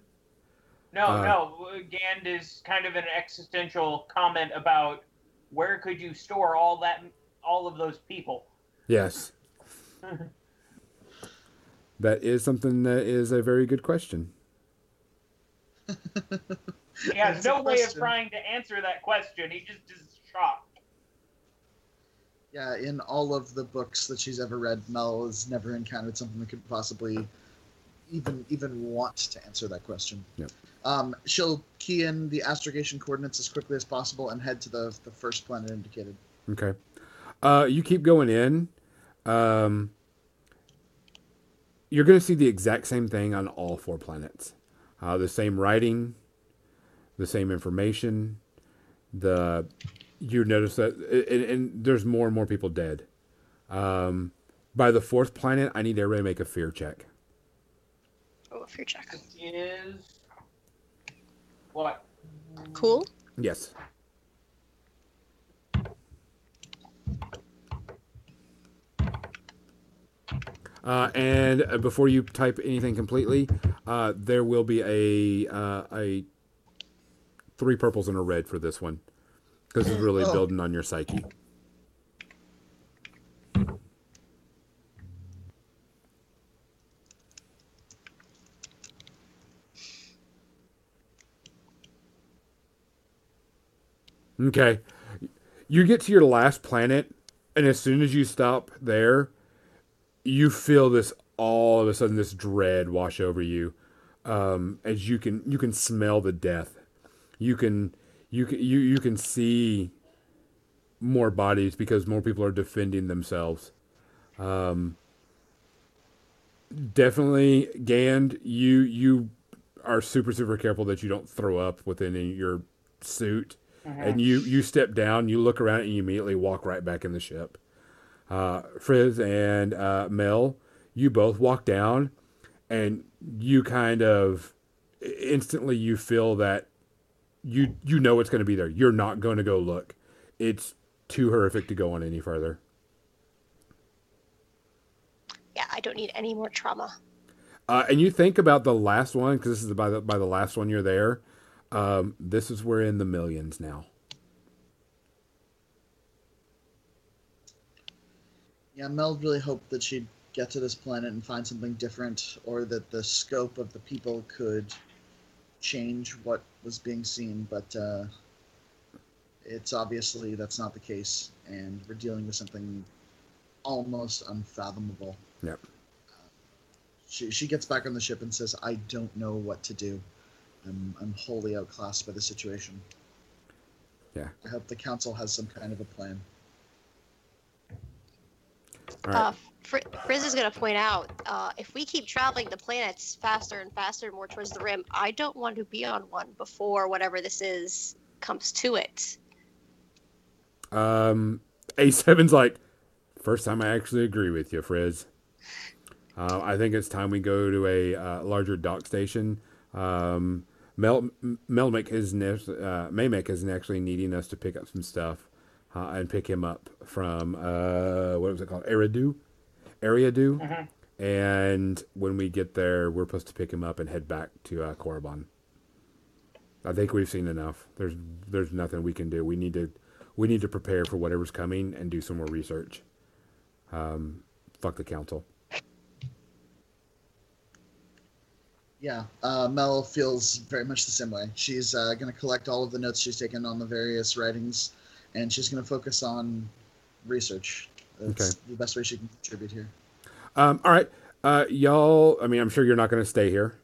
No, Uh, no. Gand is kind of an existential comment about where could you store all that, all of those people. Yes. [laughs] that is something that is a very good question. He has That's no way of trying to answer that question. He just is shocked. Yeah, in all of the books that she's ever read, Mel has never encountered something that could possibly even even want to answer that question. Yep. Um, she'll key in the astrogation coordinates as quickly as possible and head to the the first planet indicated. Okay. Uh, you keep going in. Um, you're going to see the exact same thing on all four planets. Uh, the same writing, the same information. The you notice that, and, and there's more and more people dead. Um, by the fourth planet, I need everybody to make a fear check. Oh, a fear check. This is what? Cool. Yes. Uh, and uh, before you type anything completely, uh, there will be a uh, a three purples and a red for this one because it's really Oh. building on your psyche. Okay. You get to your last planet, and as soon as you stop there, you feel this all of a sudden this dread wash over you. Um, as you can you can smell the death. You can you can you, you can see more bodies because more people are defending themselves. Um, definitely Gand, you you are super super careful that you don't throw up within your suit and you you step down, you look around, and you immediately walk right back in the ship. Uh, Frizz and uh, Mel, you both walk down, and you kind of instantly you feel that you you know it's going to be there. You're not going to go look. It's too horrific to go on any further. Yeah, I don't need any more trauma. Uh, and you think about the last one because this is by the by the last one you're there. Um, this is we're in the millions now. Yeah, Mel really hoped that she'd get to this planet and find something different, or that the scope of the people could change what was being seen, but uh, it's obviously that's not the case, and we're dealing with something almost unfathomable. Yep. She, she gets back on the ship and says, I don't know what to do. I'm, I'm wholly outclassed by the situation. Yeah. I hope the council has some kind of a plan. All right. Uh, Fri Frizz is going to point out uh, if we keep traveling the planets faster and faster, more towards the rim, I don't want to be on one before whatever this is comes to it. Um, A7's like, first time I actually agree with you, Frizz. Uh, I think it's time we go to a uh, larger dock station. Um, Mel Melmick is ne- uh, Maymek is actually needing us to pick up some stuff uh, and pick him up from uh, what was it called, Eridu, Eriadu. Mhm. And when we get there, we're supposed to pick him up and head back to uh, Korriban. I think we've seen enough. There's there's nothing we can do. We need to we need to prepare for whatever's coming and do some more research. Um, fuck the council. Yeah, uh, Mel feels very much the same way. She's uh, going to collect all of the notes she's taken on the various writings, and she's going to focus on research. That's Okay. the best way she can contribute here. Um, all right, uh, y'all. I mean, I'm sure you're not going to stay here.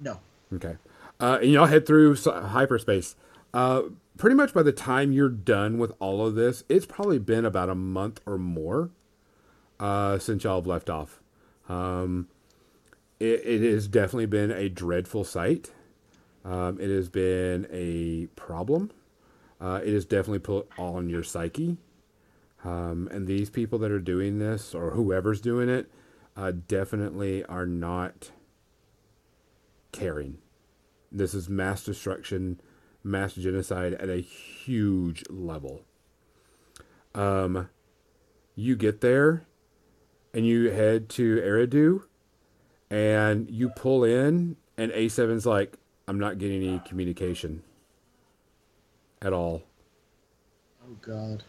No. Okay. Uh, and y'all head through hyperspace. Uh, pretty much by the time you're done with all of this, it's probably been about a month or more uh, since y'all have left off. Um, it, it has definitely been a dreadful sight. Um, it has been a problem. Uh, it has definitely put on your psyche. Um, and these people that are doing this, or whoever's doing it, uh, definitely are not caring. This is mass destruction, mass genocide at a huge level. Um, you get there, and you head to Eridu, and you pull in, and A7's like, I'm not getting any communication at all. Oh, God.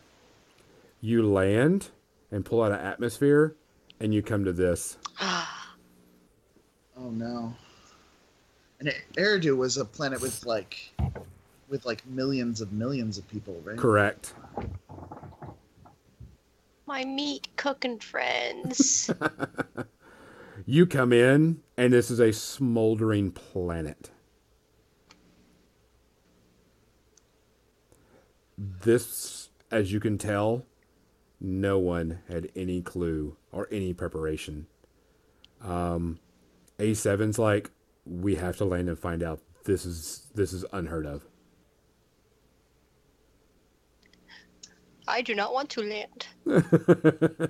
You land and pull out an atmosphere, and you come to this. [sighs] Oh, no. And Eridu was a planet with like, with like millions of millions of people, right? Correct. My meat cooking friends. [laughs] You come in, and this is a smoldering planet. This, as you can tell, no one had any clue or any preparation. Um, A7's like, we have to land and find out. This is this is unheard of. I do not want to land. [laughs]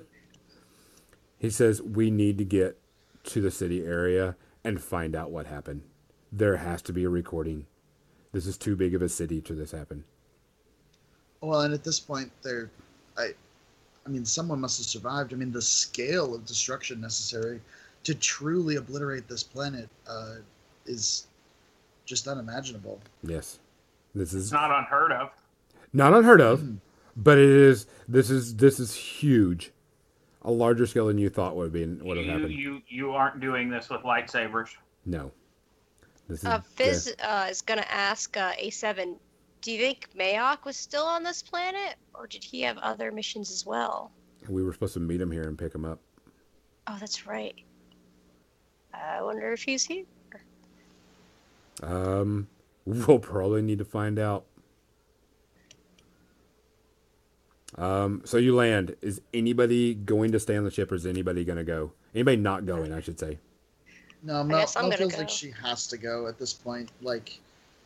He says we need to get to the city area and find out what happened. There has to be a recording. This is too big of a city to this happen. Well, and at this point, they're, I, I mean, someone must have survived. I mean, the scale of destruction necessary to truly obliterate this planet uh, is just unimaginable. Yes. This It's is not unheard of. not unheard of, but it is this is this is huge. A larger scale than you thought would be would have You, happened. you you aren't doing this with lightsabers. No. This is Uh, Frizz uh, is going to ask uh, A7, do you think Mayok was still on this planet, or did he have other missions as well? we were supposed to meet him here and pick him up. Oh, that's right. I wonder if he's here. Um, [laughs] we'll probably need to find out. Um, so you land. Is anybody going to stay on the ship, or is anybody going to go? Anybody not going? I should say. No, Mel, I'm Mel gonna feels go. like she has to go at this point. Like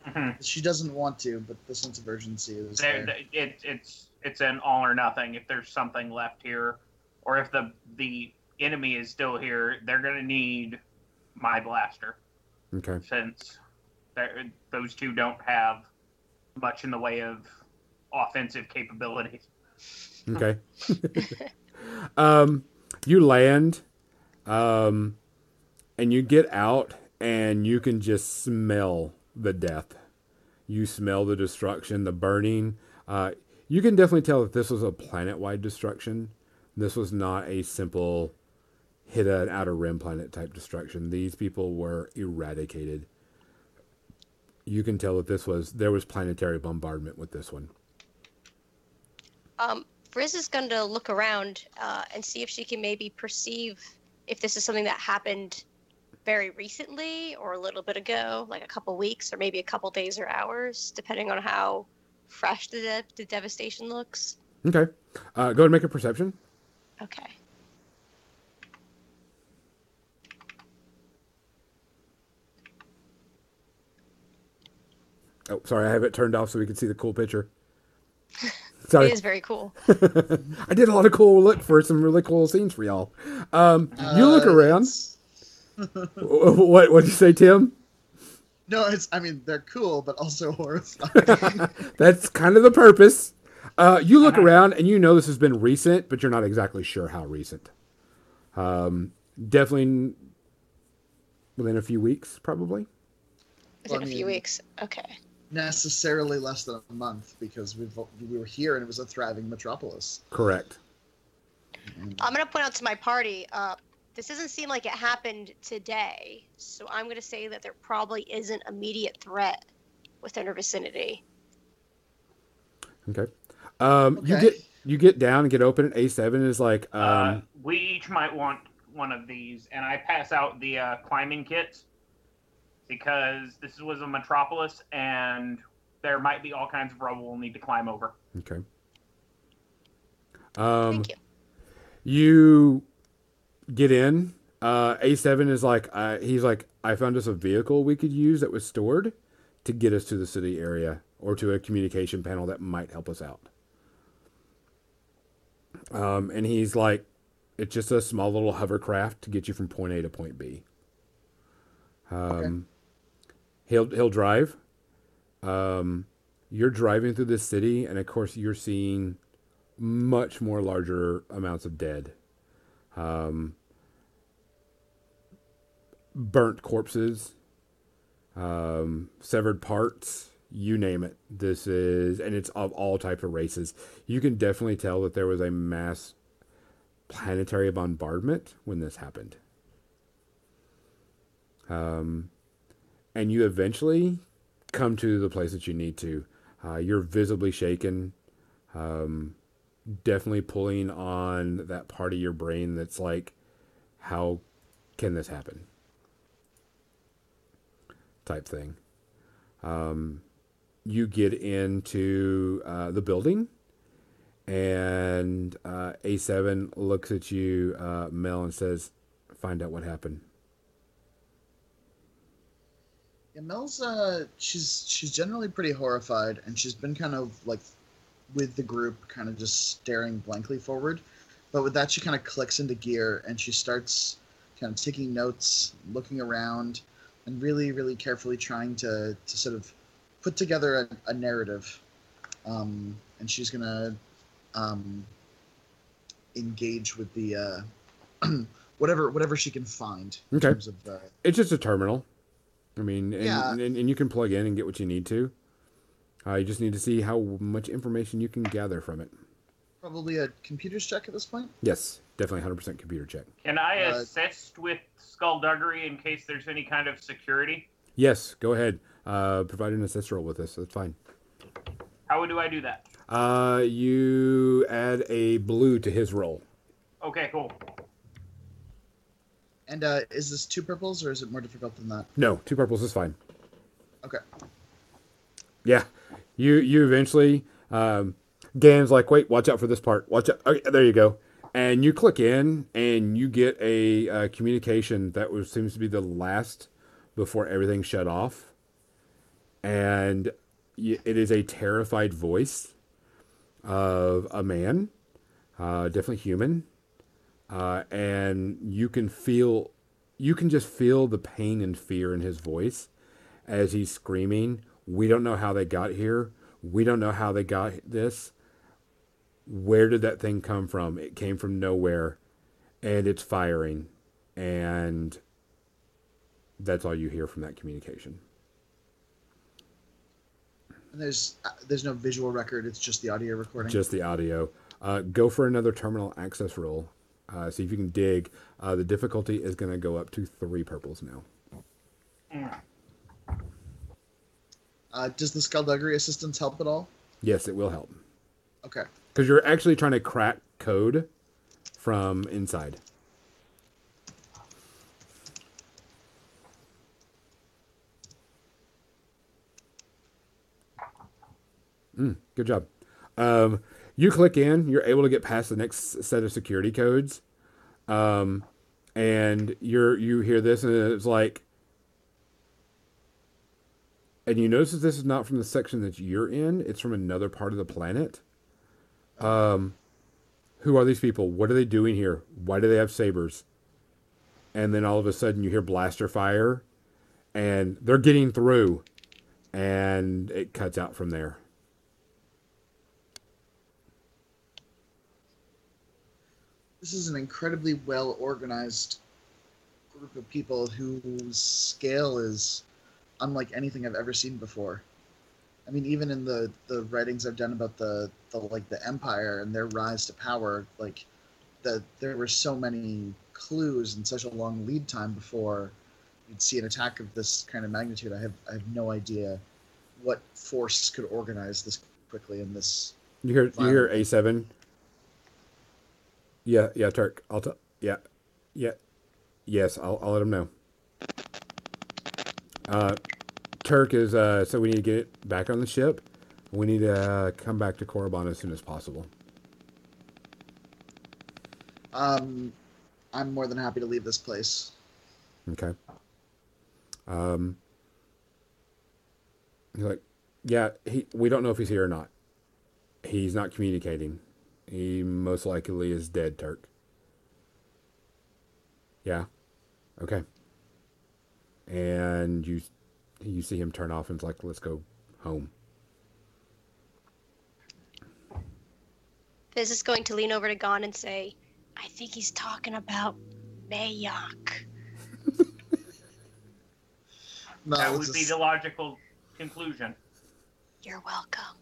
Mhm. she doesn't want to, but the sense of urgency is There- there. it, it's it's an all or nothing. If there's something left here, or if the the enemy is still here, they're gonna need my blaster Okay. since those two don't have much in the way of offensive capabilities. Okay. [laughs] um, you land Um, and you get out and you can just smell the death. You smell the destruction, the burning. Uh, you can definitely tell that this was a planet wide destruction. This was not a simple hit an outer rim planet type destruction. These people were eradicated. You can tell that this was there was planetary bombardment with this one. Um, is going to look around uh, and see if she can maybe perceive if this is something that happened very recently or a little bit ago, like a couple weeks or maybe a couple days or hours, depending on how fresh the, de- the devastation looks. Okay. Uh, go ahead and make a perception. Okay. Oh, sorry, I have it turned off so we can see the cool picture. [laughs] Sorry, It is very cool. [laughs] I did a lot of cool look for some really cool scenes for y'all. Um, you look Uh, around. it's- What what did you say, Tim? No, it's. I mean, they're cool, but also [laughs] horrifying. [laughs] That's kind of the purpose. Uh, you look Uh-huh. around and you know this has been recent, but you're not exactly sure how recent. Um, definitely within a few weeks, probably. Within Well, I a few weeks. Okay. Necessarily less than a month because we've we were here and it was a thriving metropolis. Correct. I'm going to point out to my party uh, this doesn't seem like it happened today. So I'm going to say that there probably isn't immediate threat within our vicinity. Okay. Um, You get you get down and get open. And A7 is like, um, uh, we each might want one of these, and I pass out the uh, climbing kits because this was a metropolis, and there might be all kinds of rubble we'll need to climb over. okay. Um, Thank you. you get in. Uh, A7 is like, uh, he's like, I found us a vehicle we could use that was stored to get us to the city area or to a communication panel that might help us out. Um, and he's like, it's just a small little hovercraft to get you from point A to point B. Um, he'll he'll drive. Um, you're driving through this city, and of course, you're seeing much more larger amounts of dead. Um, burnt corpses, um, severed parts, you name it. This is, and it's of all types of races. You can definitely tell that there was a mass planetary bombardment when this happened. Um, and you eventually come to the place that you need to. Uh, you're visibly shaken. Um, definitely pulling on that part of your brain that's like, how can this happen? Type thing. Um, you get into uh, the building, and uh, A7 looks at you, uh, Mel, and says, Find out what happened. Yeah, Mel's uh, she's she's generally pretty horrified, and she's been kind of like with the group, kind of just staring blankly forward. But with that, she kind of clicks into gear, and she starts kind of taking notes, looking around, and really, really carefully trying to to sort of put together a, a narrative. Um, and she's gonna um, engage with the uh, [clears throat] whatever whatever she can find in Okay. terms of uh, It's just a terminal. I mean, and, Yeah. and, and you can plug in and get what you need to. Uh, you just need to see how much information you can gather from it. probably a computer's check at this point. Yes, definitely 100% computer check. Can I Uh, assist with skullduggery in case there's any kind of security? Yes, go ahead. Uh, provide an assist roll with this. That's fine. How do I do that? Uh, you add a blue to his roll. Okay, cool. And uh, is this two purples or is it more difficult than that? No, two purples is fine. Okay. Yeah, you you eventually. Um, Gand's like, wait, watch out for this part. Watch out. Okay, there you go. And you click in, and you get a uh, communication that was seems to be the last before everything shut off. And it is a terrified voice of a man, uh, definitely human, uh, and you can feel, you can just feel the pain and fear in his voice as he's screaming, We don't know how they got here. We don't know how they got this. Where did that thing come from? It came from nowhere and it's firing. and that's all you hear from that communication. And there's uh, there's no visual record. It's just the audio recording. Just the audio. Uh, go for another terminal access roll. Uh, see if you can dig. Uh, the difficulty is going to go up to three purples now. Uh, does the skullduggery assistance help at all? Yes, it will help Okay. Because you're actually trying to crack code from inside. Mm, good job. Um, you click in, you're able to get past the next set of security codes, um, and you're you hear this, and it's like, and you notice this is not from the section that you're in; it's from another part of the planet. Um, who are these people? What are they doing here? Why do they have sabers? And then all of a sudden, you hear blaster fire, and they're getting through, and it cuts out from there. This is an incredibly well organized group of people whose scale is unlike anything I've ever seen before. I mean, even in the the writings I've done about the the like the empire and their rise to power, like that there were so many clues and such a long lead time before you'd see an attack of this kind of magnitude. I have I have no idea what force could organize this quickly in this. You hear you hear A seven. Yeah, yeah, Turk. I'll tell. Yeah, yeah, yes. I'll I'll let him know. Uh, Turk is uh. So we need to get back on the ship. We need to uh, come back to Korriban as soon as possible. Um, I'm more than happy to leave this place. Okay. Um. He's like, yeah. He. We don't know if he's here or not. He's not communicating. He most likely is dead, Turk. Yeah. Okay. And you, you see him turn off and it's like, let's go home. Fizz is going to lean over to Gand and say, I think he's talking about Mayok. [laughs] No, that it's would be the logical conclusion. You're welcome.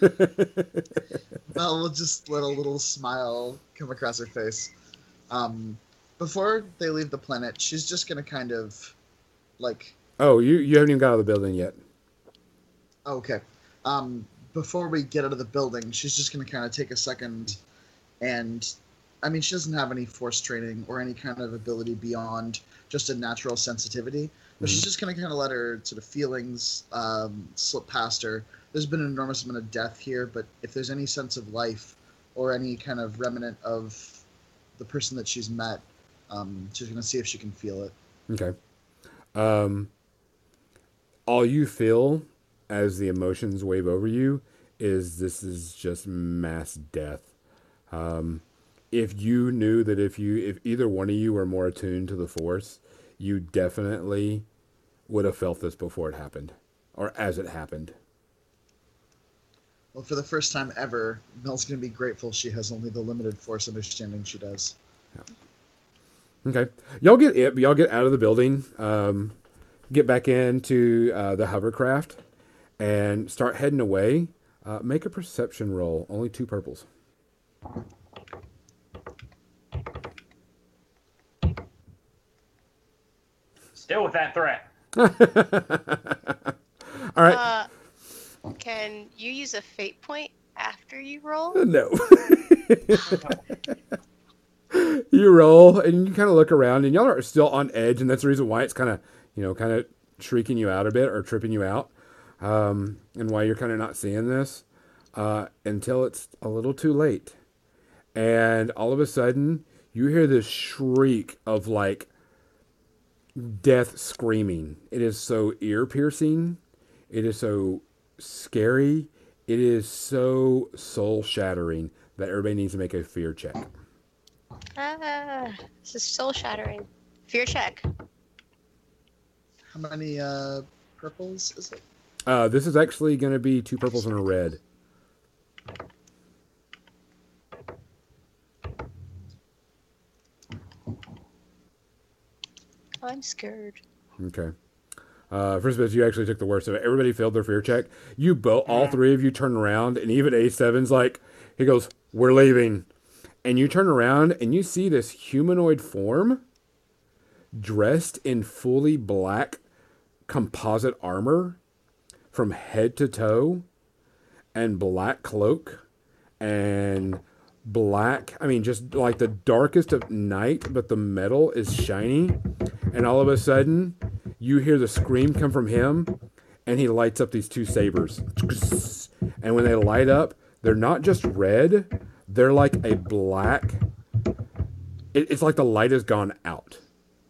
[laughs] well, we'll just let a little smile come across her face. Um, before they leave the planet, she's just gonna kind of like oh, you you haven't even got out of the building yet. okay. Um, before we get out of the building, she's just gonna kind of take a second, and I mean, she doesn't have any force training or any kind of ability beyond just a natural sensitivity. But she's just gonna kind of let her sort of feelings um, slip past her. There's been an enormous amount of death here, but if there's any sense of life or any kind of remnant of the person that she's met, um, she's gonna see if she can feel it. Okay. Um, all you feel as the emotions wave over you is this is just mass death. Um, if you knew that if you if either one of you were more attuned to the force, you definitely would have felt this before it happened or as it happened. Well, for the first time ever, Mel's gonna be grateful she has only the limited force understanding she does. Okay, y'all get it, but y'all get out of the building, um, get back into uh, the hovercraft, and start heading away. Uh, make a perception roll. Only two purples. Still with that threat. [laughs] All right. Uh, can you use a fate point after you roll? no. [laughs] you roll, and you kind of look around, and y'all are still on edge, and that's the reason why it's kind of, you know, kind of shrieking you out a bit or tripping you out, um, and why you're kind of not seeing this uh, until it's a little too late, and all of a sudden you hear this shriek of like death screaming. It is so ear piercing. It is so scary. It is so soul shattering that everybody needs to make a fear check. Ah, this is soul shattering. Fear check. How many uh, purples is it? Uh, this is actually going to be two purples and a red. I'm scared. Okay. Uh, first bit, you actually took the worst of it. Everybody failed their fear check. You both, all three of you turn around, and even A7's like, he goes, "We're leaving," and you turn around and you see this humanoid form, dressed in fully black composite armor, from head to toe, and black cloak, and black. I mean, just like the darkest of night, but the metal is shiny, and all of a sudden you hear the scream come from him and he lights up these two sabers and when they light up they're not just red they're like a black it, it's like the light has gone out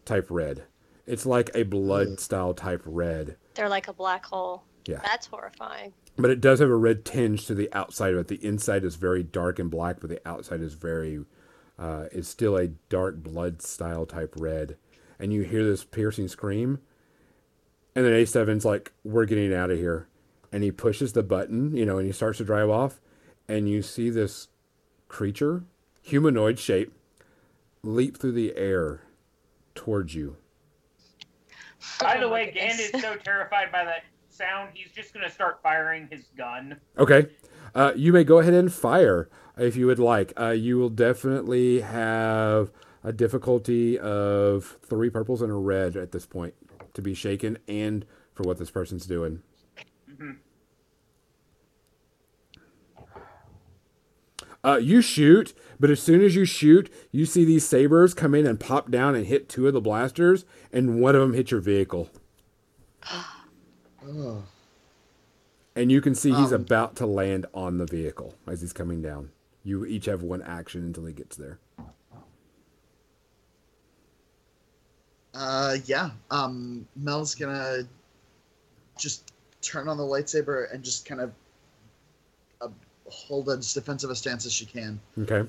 type red it's like a blood style type red They're like a black hole. Yeah. That's horrifying. but it does have a red tinge to the outside of it the inside is very dark and black but the outside is very uh, is still a dark blood style type red and you hear this piercing scream and then A7's like, we're getting out of here. And he pushes the button, you know, and he starts to drive off. And you see this creature, humanoid shape, leap through the air towards you. By the Oh way, Gand is so terrified by that sound, he's just gonna start firing his gun. Okay. Uh, you may go ahead and fire if you would like. Uh, you will definitely have a difficulty of three purples and a red at this point to be shaken and for what this person's doing. Mhm. Uh, you shoot, but as soon as you shoot, you see these sabers come in and pop down and hit two of the blasters, and one of them hits your vehicle. Oh. And you can see he's Um, about to land on the vehicle as he's coming down. You each have one action until he gets there. Uh, yeah. Um, Mel's gonna just turn on the lightsaber and just kind of hold as defensive a stance as she can. Okay.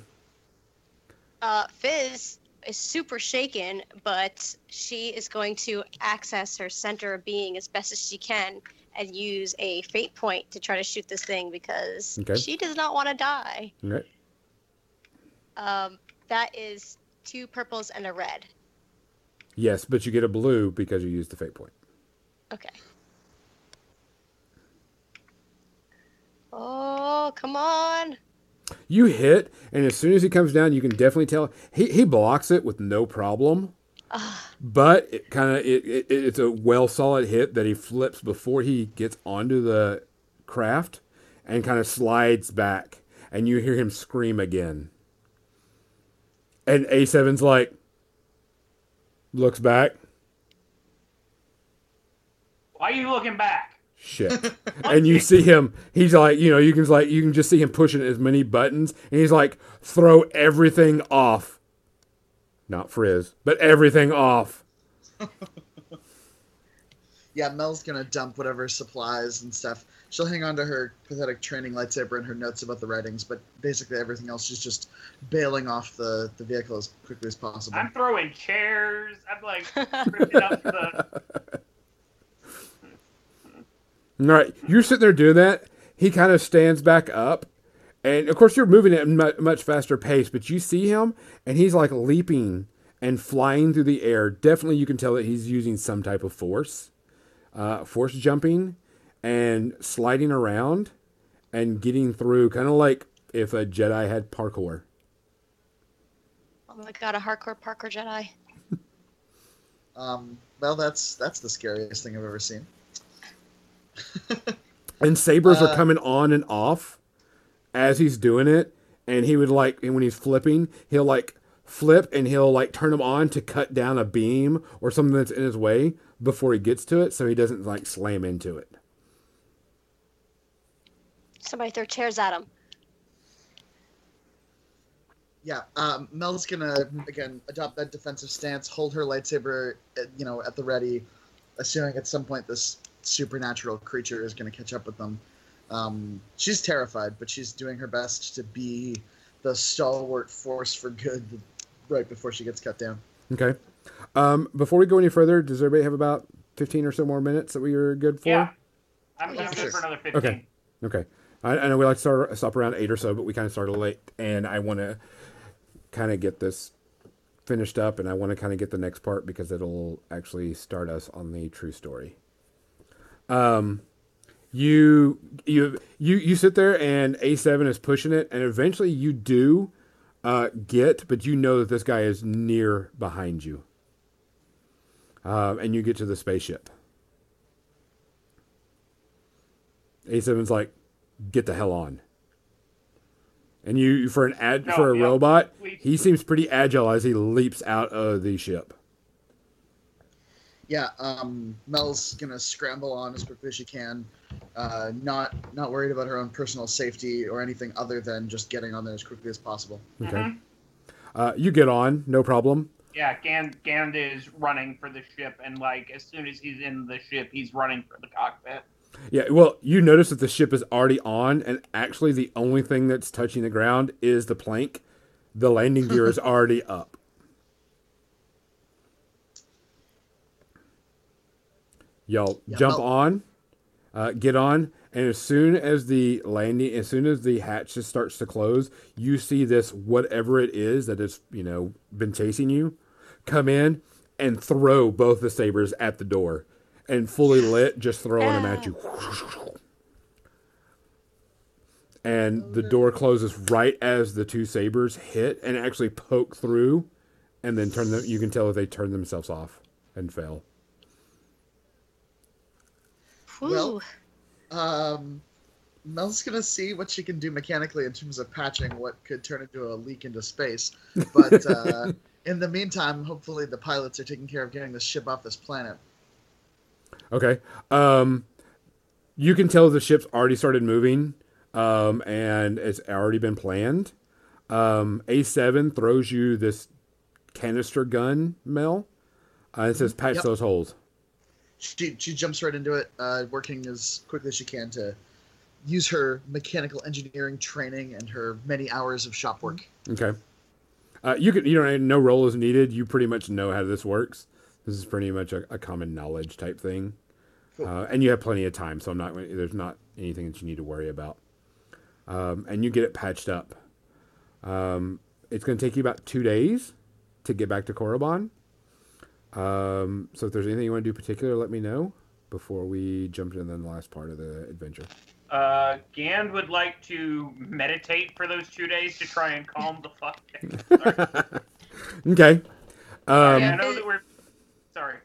Uh, Fizz is super shaken, but she is going to access her center of being as best as she can and use a fate point to try to shoot this thing because Okay. she does not want to die. Okay. Um, that is two purples and a red. Yes, but you get a blue because you used the fate point. Okay. Oh, come on. You hit, and as soon as he comes down, you can definitely tell he, he blocks it with no problem. Ah, But it kind of it, it, it's a well solid hit that he flips before he gets onto the craft and kind of slides back, and you hear him scream again. And A7's like looks back, Why are you looking back? Shit. [laughs] and you see him, he's like, you know, you can like you can just see him pushing as many buttons, and he's like, throw everything off. Not frizz, but everything off. [laughs] Yeah, Mel's gonna dump whatever supplies and stuff. She'll hang on to her pathetic training lightsaber and her notes about the writings, but basically everything else she's just bailing off the, the vehicle as quickly as possible. I'm throwing chairs. I'm like ripping up the. [laughs] All right, you're sitting there doing that. He kind of stands back up, and of course you're moving at a mu- much faster pace. But you see him, and he's like leaping and flying through the air. Definitely, you can tell that he's using some type of force, uh, force jumping, and sliding around, and getting through. Kind of like if a Jedi had parkour. oh my god, a hardcore Parker Jedi. [laughs] Um, well, that's that's the scariest thing I've ever seen. [laughs] and sabers are Uh, coming on and off as he's doing it and he would like and when he's flipping he'll like flip and he'll like turn them on to cut down a beam or something that's in his way before he gets to it so he doesn't like slam into it Somebody throw chairs at him. Yeah, um, Mel's gonna again adopt that defensive stance, hold her lightsaber, uh, you know, at the ready, assuming at some point this supernatural creature is gonna catch up with them. Um, she's terrified, but she's doing her best to be the stalwart force for good right before she gets cut down. okay um, before we go any further does everybody have about 15 or so more minutes that we are good for Yeah. I'm, I'm yes. good for another 15. Okay. Okay. I, I know we like to start, stop around eight or so, but we kind of started late, and I want to kind of get this finished up, and I want to kind of get the next part because it'll actually start us on the true story. Um, you you you you sit there, and A seven is pushing it, and eventually you do uh, get, but you know that this guy is near behind you, um, and you get to the spaceship. A 7's like, get the hell on. And you, for an ad, No, for a yeah, robot, we- he seems pretty agile as he leaps out of the ship. Yeah, um, Mel's gonna scramble on as quickly as she can, uh, not not worried about her own personal safety or anything other than just getting on there as quickly as possible. Okay. Mhm. Uh, you get on, no problem. Yeah, Gand Gand is running for the ship, and like as soon as he's in the ship, he's running for the cockpit. Yeah, well, you notice that the ship is already on, and actually the only thing that's touching the ground is the plank. The landing gear is [laughs] already up. Y'all Yeah, jump Mel- on, uh, get on, and as soon as the landing, as soon as the hatch just starts to close, you see this whatever it is that has you know been chasing you, come in and throw both the sabers at the door, and fully lit, just throwing them at you. And the door closes right as the two sabers hit and actually poke through, and then turn them. You can tell that they turn themselves off and fail. Well, Um, Mel's gonna see what she can do mechanically in terms of patching what could turn into a leak into space. But [laughs] uh, in the meantime, hopefully the pilots are taking care of getting this ship off this planet. Okay. Um, you can tell the ship's already started moving, um, and it's already been planned. Um, A7 throws you this canister gun, Mel. Uh, it says patch Yep. those holes. She she jumps right into it, uh, working as quickly as she can to use her mechanical engineering training and her many hours of shop work. Okay. Uh, you can, you know, no roll is needed. You pretty much know how this works. This is pretty much a, a common knowledge type thing, Cool. uh, and you have plenty of time, so I'm not. There's not anything that you need to worry about. Um, and you get it patched up. Um, it's going to take you about two days to get back to Korriban. Um, so if there's anything you want to do particular, let me know before we jump into the last part of the adventure. Uh, Gand would like to meditate for those two days to try and calm the fuck down. Sorry. [laughs] okay. Sorry, I Um, know that we're sorry.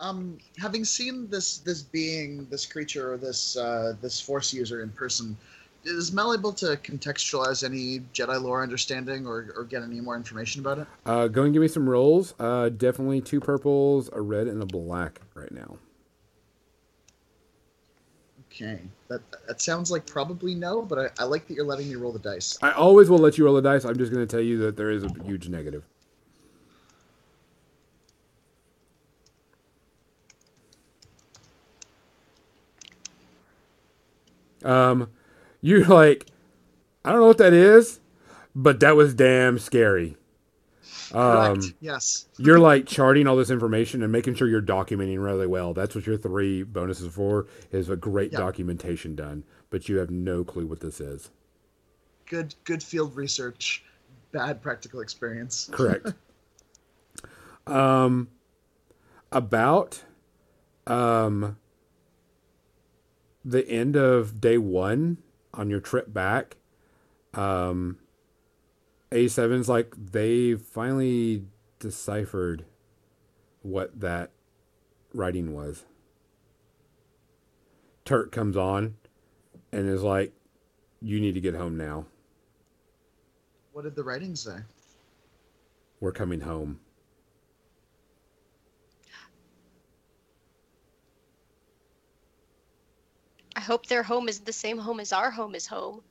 Um, having seen this this being, this creature, or this uh, this force user in person, is Mel able to contextualize any Jedi lore understanding or, or get any more information about it? Uh, go and give me some rolls. Uh, definitely two purples, a red, and a black right now. Okay, that that sounds like probably no, but I, I like that you're letting me roll the dice. I always will let you roll the dice. I'm just going to tell you that there is a huge negative. Um, you're like, I don't know what that is, but that was damn scary. Um, Correct. Yes. you're like charting all this information and making sure you're documenting really well. That's what your three bonuses for is a great Yeah. documentation done, but you have no clue what this is. Good good field research, bad practical experience. Correct. [laughs] um, about um the end of day one on your trip back, um, A7's like they finally deciphered what that writing was. Turk comes on and is like, "You need to get home now. What did the writing say? We're coming home." Hope their home is the same home as our home is home.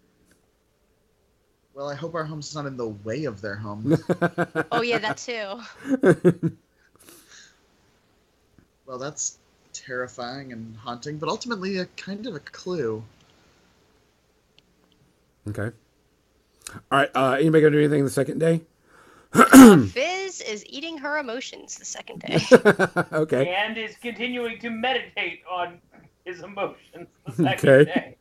Well, I hope our home's not in the way of their home. [laughs] Oh yeah, that too. [laughs] well, that's terrifying and haunting, but ultimately a kind of a clue. Okay. All right. Uh, anybody gonna do anything the second day? Fizz is eating her emotions the second day. [laughs] okay. And is continuing to meditate on his emotions the [laughs] Okay. day.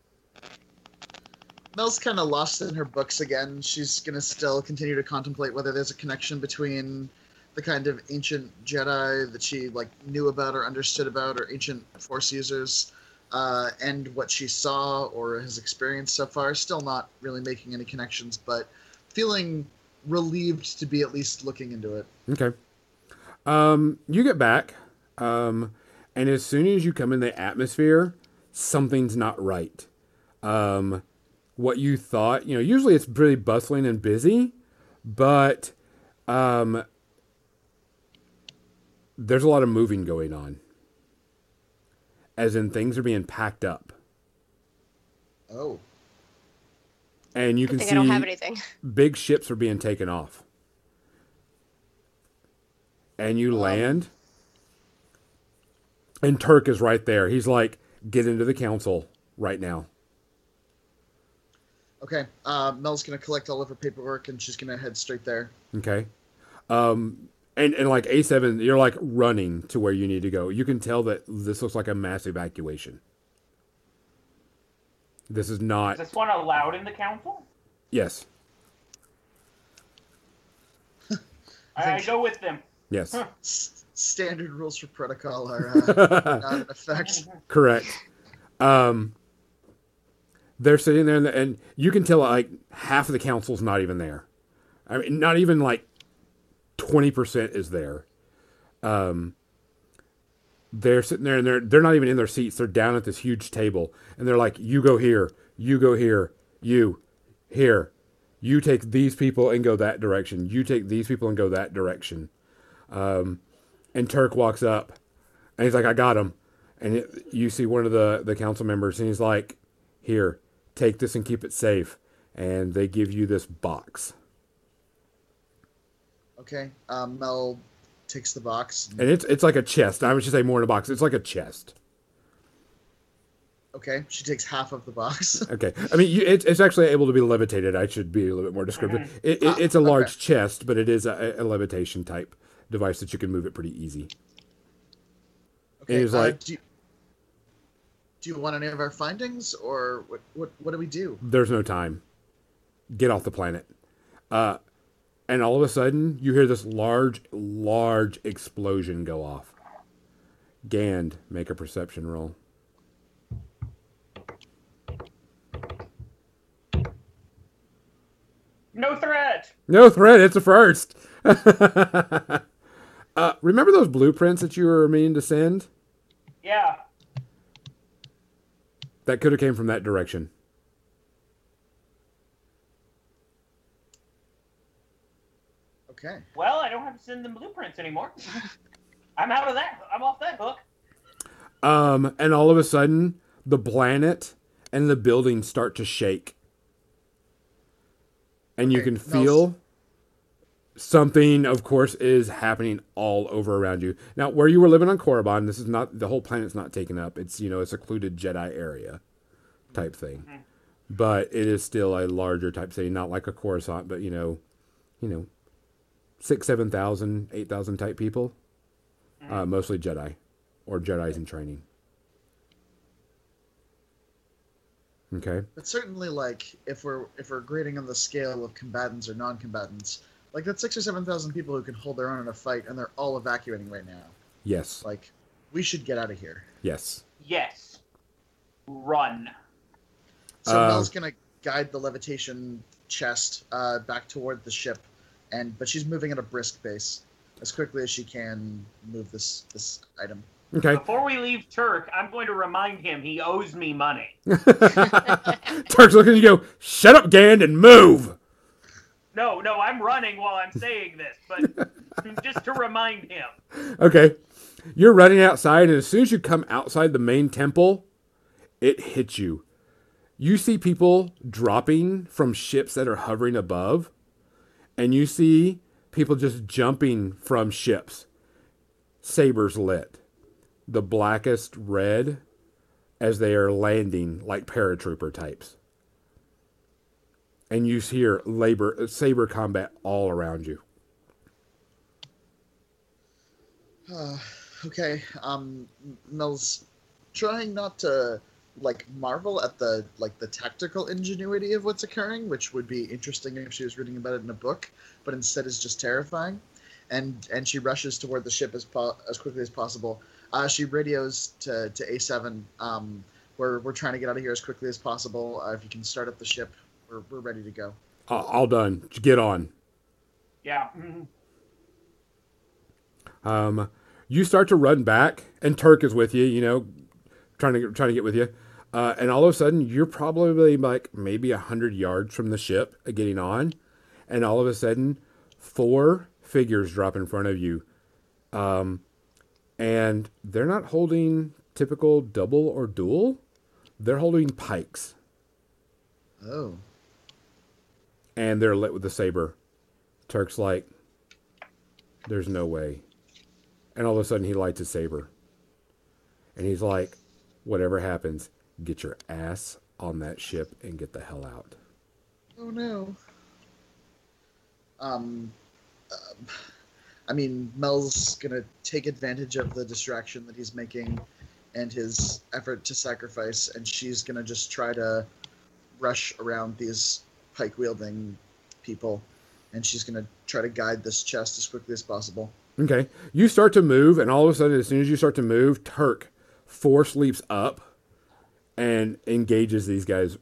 Mel's kind of lost in her books again. She's gonna still continue to contemplate whether there's a connection between the kind of ancient Jedi that she like knew about or understood about, or ancient Force users, uh, and what she saw or has experienced so far. Still not really making any connections, but feeling relieved to be at least looking into it. Okay. Um, you get back, um, and as soon as you come in the atmosphere, something's not right. Um, what you thought, you know, usually it's pretty bustling and busy, but um, there's a lot of moving going on. As in, things are being packed up, Oh, and you I can think see I don't have anything. big ships are being taken off. And you land, and Turk is right there. He's like, get into the council right now. okay. Uh, Mel's gonna collect all of her paperwork and she's gonna head straight there. Okay. Um, and, and like A7, you're like running to where you need to go. You can tell that this looks like a mass evacuation. This is not. Is this one allowed in the council? Yes. [laughs] I, I go with them. Yes. [laughs] Standard rules for protocol are uh, [laughs] not in effect. Correct. Um, they're sitting there, and, and you can tell like half of the council's not even there. I mean, not even like twenty percent is there. Um, they're sitting there, and they're they're not even in their seats. They're down at this huge table, and they're like, "You go here, you go here, you here, you take these people and go that direction. You take these people and go that direction." Um, and Turk walks up, and he's like, "I got him." and it, you see one of the the council members and he's like here take this and keep it safe and they give you this box Okay. Um, Mel takes the box. and it's it's like a chest i would just say more than a box it's like a chest Okay. She takes half of the box. [laughs] okay i mean you, it's, it's actually able to be levitated i should be a little bit more descriptive it, it, it's a Ah, large okay. chest but it is a, a levitation type device that you can move it pretty easy Okay. He's uh, like- do, you, do you want any of our findings, or what? What, what do we do? there's no time get off the planet uh and all of a sudden you hear this large large explosion go off gand make a perception roll No threat. No threat. It's a first. [laughs] uh, remember those blueprints that you were meaning to send? Yeah. That could have came from that direction. Okay. Well, I don't have to send them blueprints anymore. I'm out of that. I'm off that hook. Um, and all of a sudden, the planet and the building start to shake, and you Okay, can now s- feel something. Of course, is happening all over around you. Now, where you were living on Korriban, this is not the whole planet's not taken up. It's you know a secluded Jedi area type thing, but it is still a larger type city, not like a Coruscant, but you know, you know, six, seven thousand, eight thousand type people, uh, mostly Jedi or Jedi's in training. Okay. But certainly, like if we're if we're grading on the scale of combatants or non-combatants, like that's six or seven thousand people who can hold their own in a fight, and they're all evacuating right now. Yes. Like, we should get out of here. Yes. Yes. Run. So Uh, Mel's gonna guide the levitation chest uh, back toward the ship, and but she's moving at a brisk pace, as quickly as she can move this this item. Okay. Before we leave Turk, I'm going to remind him he owes me money. [laughs] Turk's looking at you. Go. Shut up, Gand, and move. No, no, I'm running while I'm saying this, but [laughs] just to remind him. Okay. You're running outside, and as soon as you come outside the main temple, it hits you. You see people dropping from ships that are hovering above, and you see people just jumping from ships. Sabers lit, the blackest red as they are landing like paratrooper types. And you hear labor saber combat all around you. Uh, okay. Um, Mel's trying not to like marvel at the like the tactical ingenuity of what's occurring, which would be interesting if she was reading about it in a book, but instead is just terrifying. And and she rushes toward the ship as po- as quickly as possible. Uh, she radios to to A7. Um, we're we're trying to get out of here as quickly as possible. Uh, if you can start up the ship, we're we're ready to go. All all done. Get on. Yeah. mhm. Um, you start to run back, and Turk is with you. You know, trying to trying to get with you. Uh, and all of a sudden, you're probably like maybe a hundred yards from the ship, uh, getting on, and all of a sudden, four figures drop in front of you, um, and they're not holding typical double or dual. They're holding pikes, Oh, and they're lit with the saber. Turk's like, "There's no way," and all of a sudden, he lights a saber, and he's like, "Whatever happens, get your ass on that ship and get the hell out." oh no. Um, uh, I mean, Mel's gonna take advantage of the distraction that he's making and his effort to sacrifice, and she's gonna just try to rush around these pike wielding people, and she's gonna try to guide this chest as quickly as possible. Okay. You start to move, and all of a sudden, as soon as you start to move, Turk force leaps up and engages these guys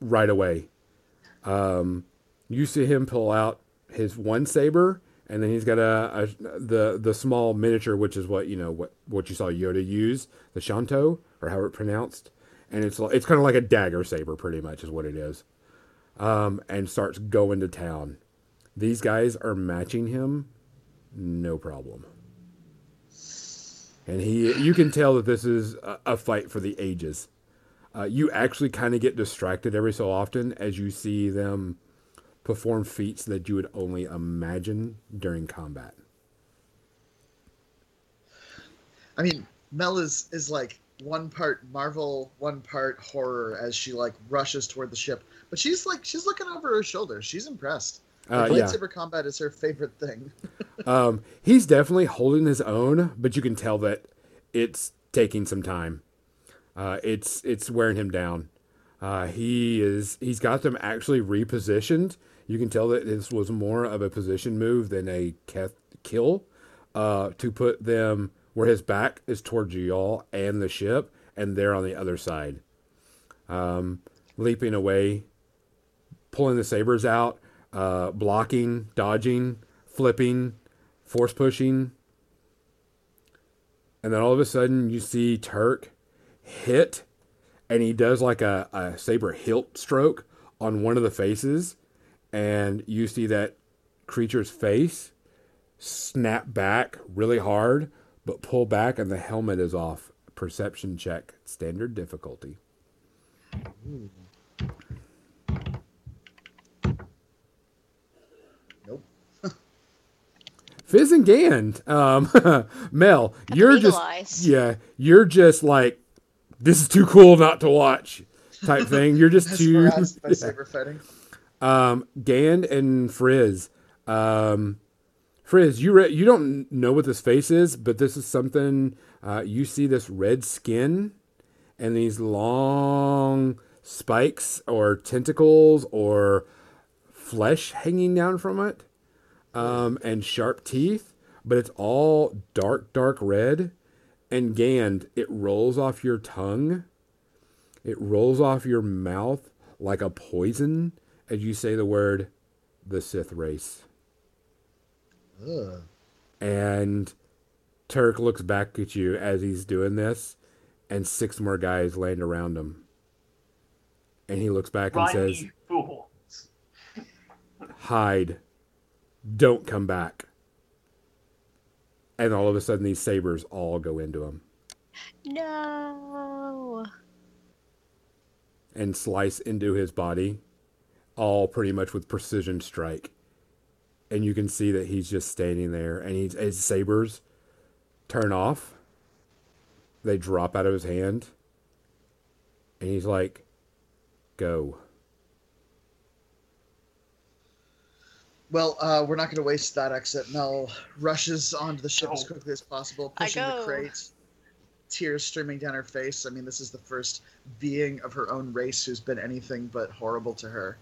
right away. Um, you see him pull out his one saber, and then he's got a, a the the small miniature, which is what you know what what you saw Yoda use, the Shanto or how it pronounced, and it's it's kind of like a dagger saber, pretty much is what it is. Um, and starts going to town. These guys are matching him no problem. And he, you can tell that this is a, a fight for the ages. Uh, you actually kind of get distracted every so often as you see them perform feats that you would only imagine during combat. I mean, Mel is is like one part Marvel, one part horror as she like rushes toward the ship. But she's like she's looking over her shoulder. She's impressed. Uh, Like, yeah, lightsaber combat is her favorite thing. [laughs] um, he's definitely holding his own, but you can tell that it's taking some time. Uh, it's it's wearing him down. Uh, he is he's got them actually repositioned. You can tell that this was more of a position move than a kill uh, to put them where his back is towards y'all and the ship, and they're on the other side, um, leaping away, pulling the sabers out, uh, blocking, dodging, flipping, force pushing. And then all of a sudden, you see Turk hit, and he does like a, a saber hilt stroke on one of the faces. And you see that creature's face snap back really hard, but pull back, and the helmet is off. Perception check, standard difficulty. Nope. Fizz and Gand, um, [laughs] Mel, you're Eagle just eyes. yeah, you're just like this is too cool not to watch type thing. You're just [laughs] too Mesmerized by [laughs] yeah. saber fighting. um, Gand and Frizz. Um, Frizz, you re- you don't know what this face is, but this is something uh, you see this red skin and these long spikes or tentacles or flesh hanging down from it, um, and sharp teeth, but it's all dark, dark red. And Gand, it rolls off your tongue. It rolls off your mouth like a poison as you say the word the Sith race. Ugh. And Turk looks back at you as he's doing this, and six more guys land around him. And he looks back and Run, says, you. Hide. Don't come back. And all of a sudden, these sabers all go into him No. and slice into his body, all pretty much with precision strike. And you can see that he's just standing there, and he's, his sabers turn off. They drop out of his hand, and he's like, "Go." Well, uh, we're not going to waste that exit. Mel rushes onto the ship as quickly as possible, pushing the go. crate. tears streaming down her face. I mean, this is the first being of her own race who's been anything but horrible to her,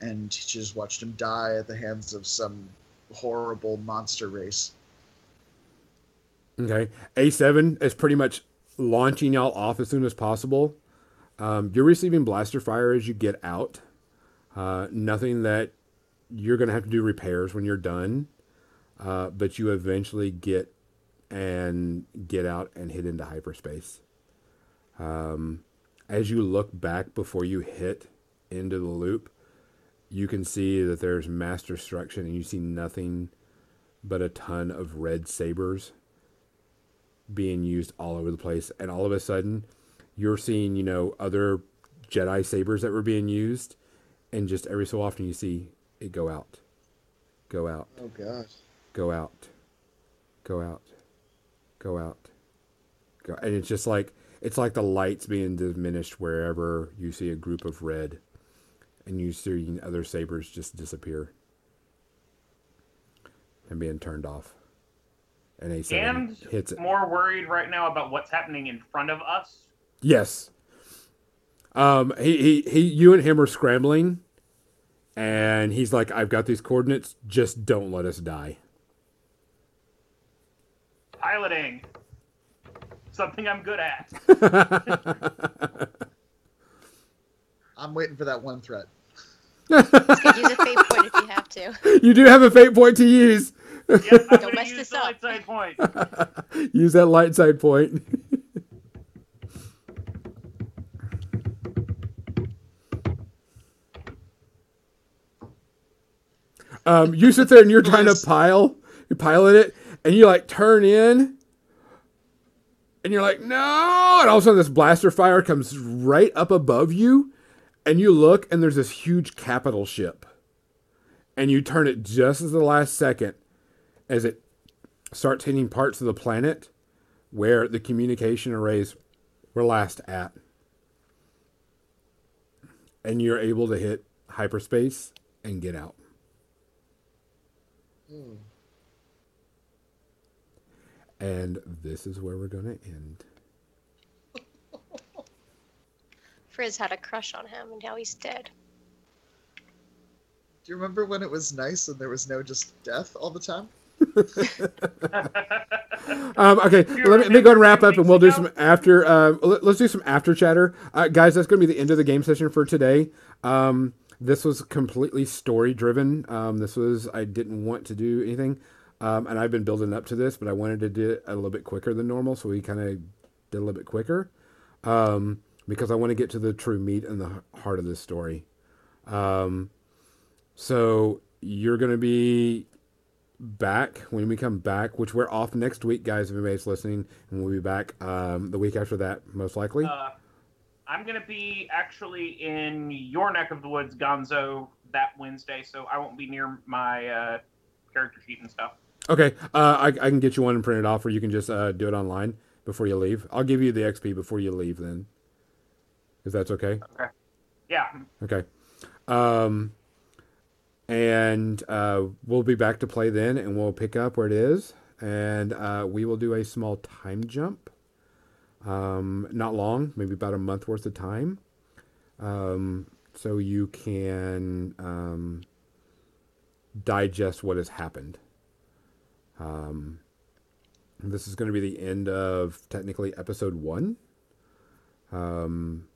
and she just watched him die at the hands of some horrible monster race. Okay. A7 is pretty much launching y'all off as soon as possible. Um, you're receiving blaster fire as you get out. Uh, nothing that you're going to have to do repairs when you're done, uh, but you eventually get and get out and hit into hyperspace. Um, as you look back before you hit into the loop, you can see that there's mass destruction and you see nothing but a ton of red sabers being used all over the place. And all of a sudden, you're seeing, you know, other Jedi sabers that were being used. And just every so often, you see it go out, go out, Oh god. go out, go out, go out, go. Out. And it's just like, it's like the lights being diminished wherever you see a group of red. And you see other sabers just disappear and being turned off. And A7 And hits it. more worried right now about what's happening in front of us. Yes. Um, he, he, he, you and him are scrambling, and he's like, "I've got these coordinates. Just don't let us die." Piloting. Something I'm good at. [laughs] I'm waiting for that one threat. You could use a fate point if you have to. [laughs] you do have a fate point to use. Yep, I'm Don't mess use this up. light side point. [laughs] use that light side point. [laughs] um, you sit there and you're trying to pile, you pilot it, and you like turn in, and you're like, no, and all of a sudden this blaster fire comes right up above you, and you look, and there's this huge capital ship, and you turn it just as the last second, as it starts hitting parts of the planet where the communication arrays were last at. And you're able to hit hyperspace and get out. Hmm. And this is where we're going to end. Frizz had a crush on him, and now he's dead. Do you remember when it was nice and there was no just death all the time? [laughs] Um, okay, let me, let me go and wrap up, and we'll do some after. Uh, let, us do some after chatter, uh, guys. That's going to be the end of the game session for today. Um, this was completely story driven. Um, this was I didn't want to do anything, um, and I've been building up to this, but I wanted to do it a little bit quicker than normal, so we kind of did a little bit quicker um, because I want to get to the true meat and the heart of this story. Um, so you're going to be back when we come back, which we're off next week, guys. If anybody's listening, and we'll be back um, the week after that, most likely. Uh, I'm gonna be actually in your neck of the woods, Gonzo, that Wednesday, so I won't be near my uh, character sheet and stuff. okay, uh, I, I can get you one and print it off, or you can just uh, do it online before you leave. I'll give you the XP before you leave, then, if that's okay. Yeah, Okay. Um, and uh, we'll be back to play then, and we'll pick up where it is, and uh, we will do a small time jump. Um, not long, maybe about a month worth of time. Um, so you can um, digest what has happened. Um, this is going to be the end of technically episode one. Um,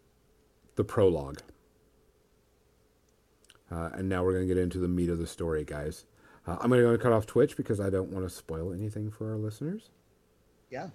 the prologue. Uh, and now we're going to get into the meat of the story, guys. Uh, I'm going to cut off Twitch because I don't want to spoil anything for our listeners. Yeah.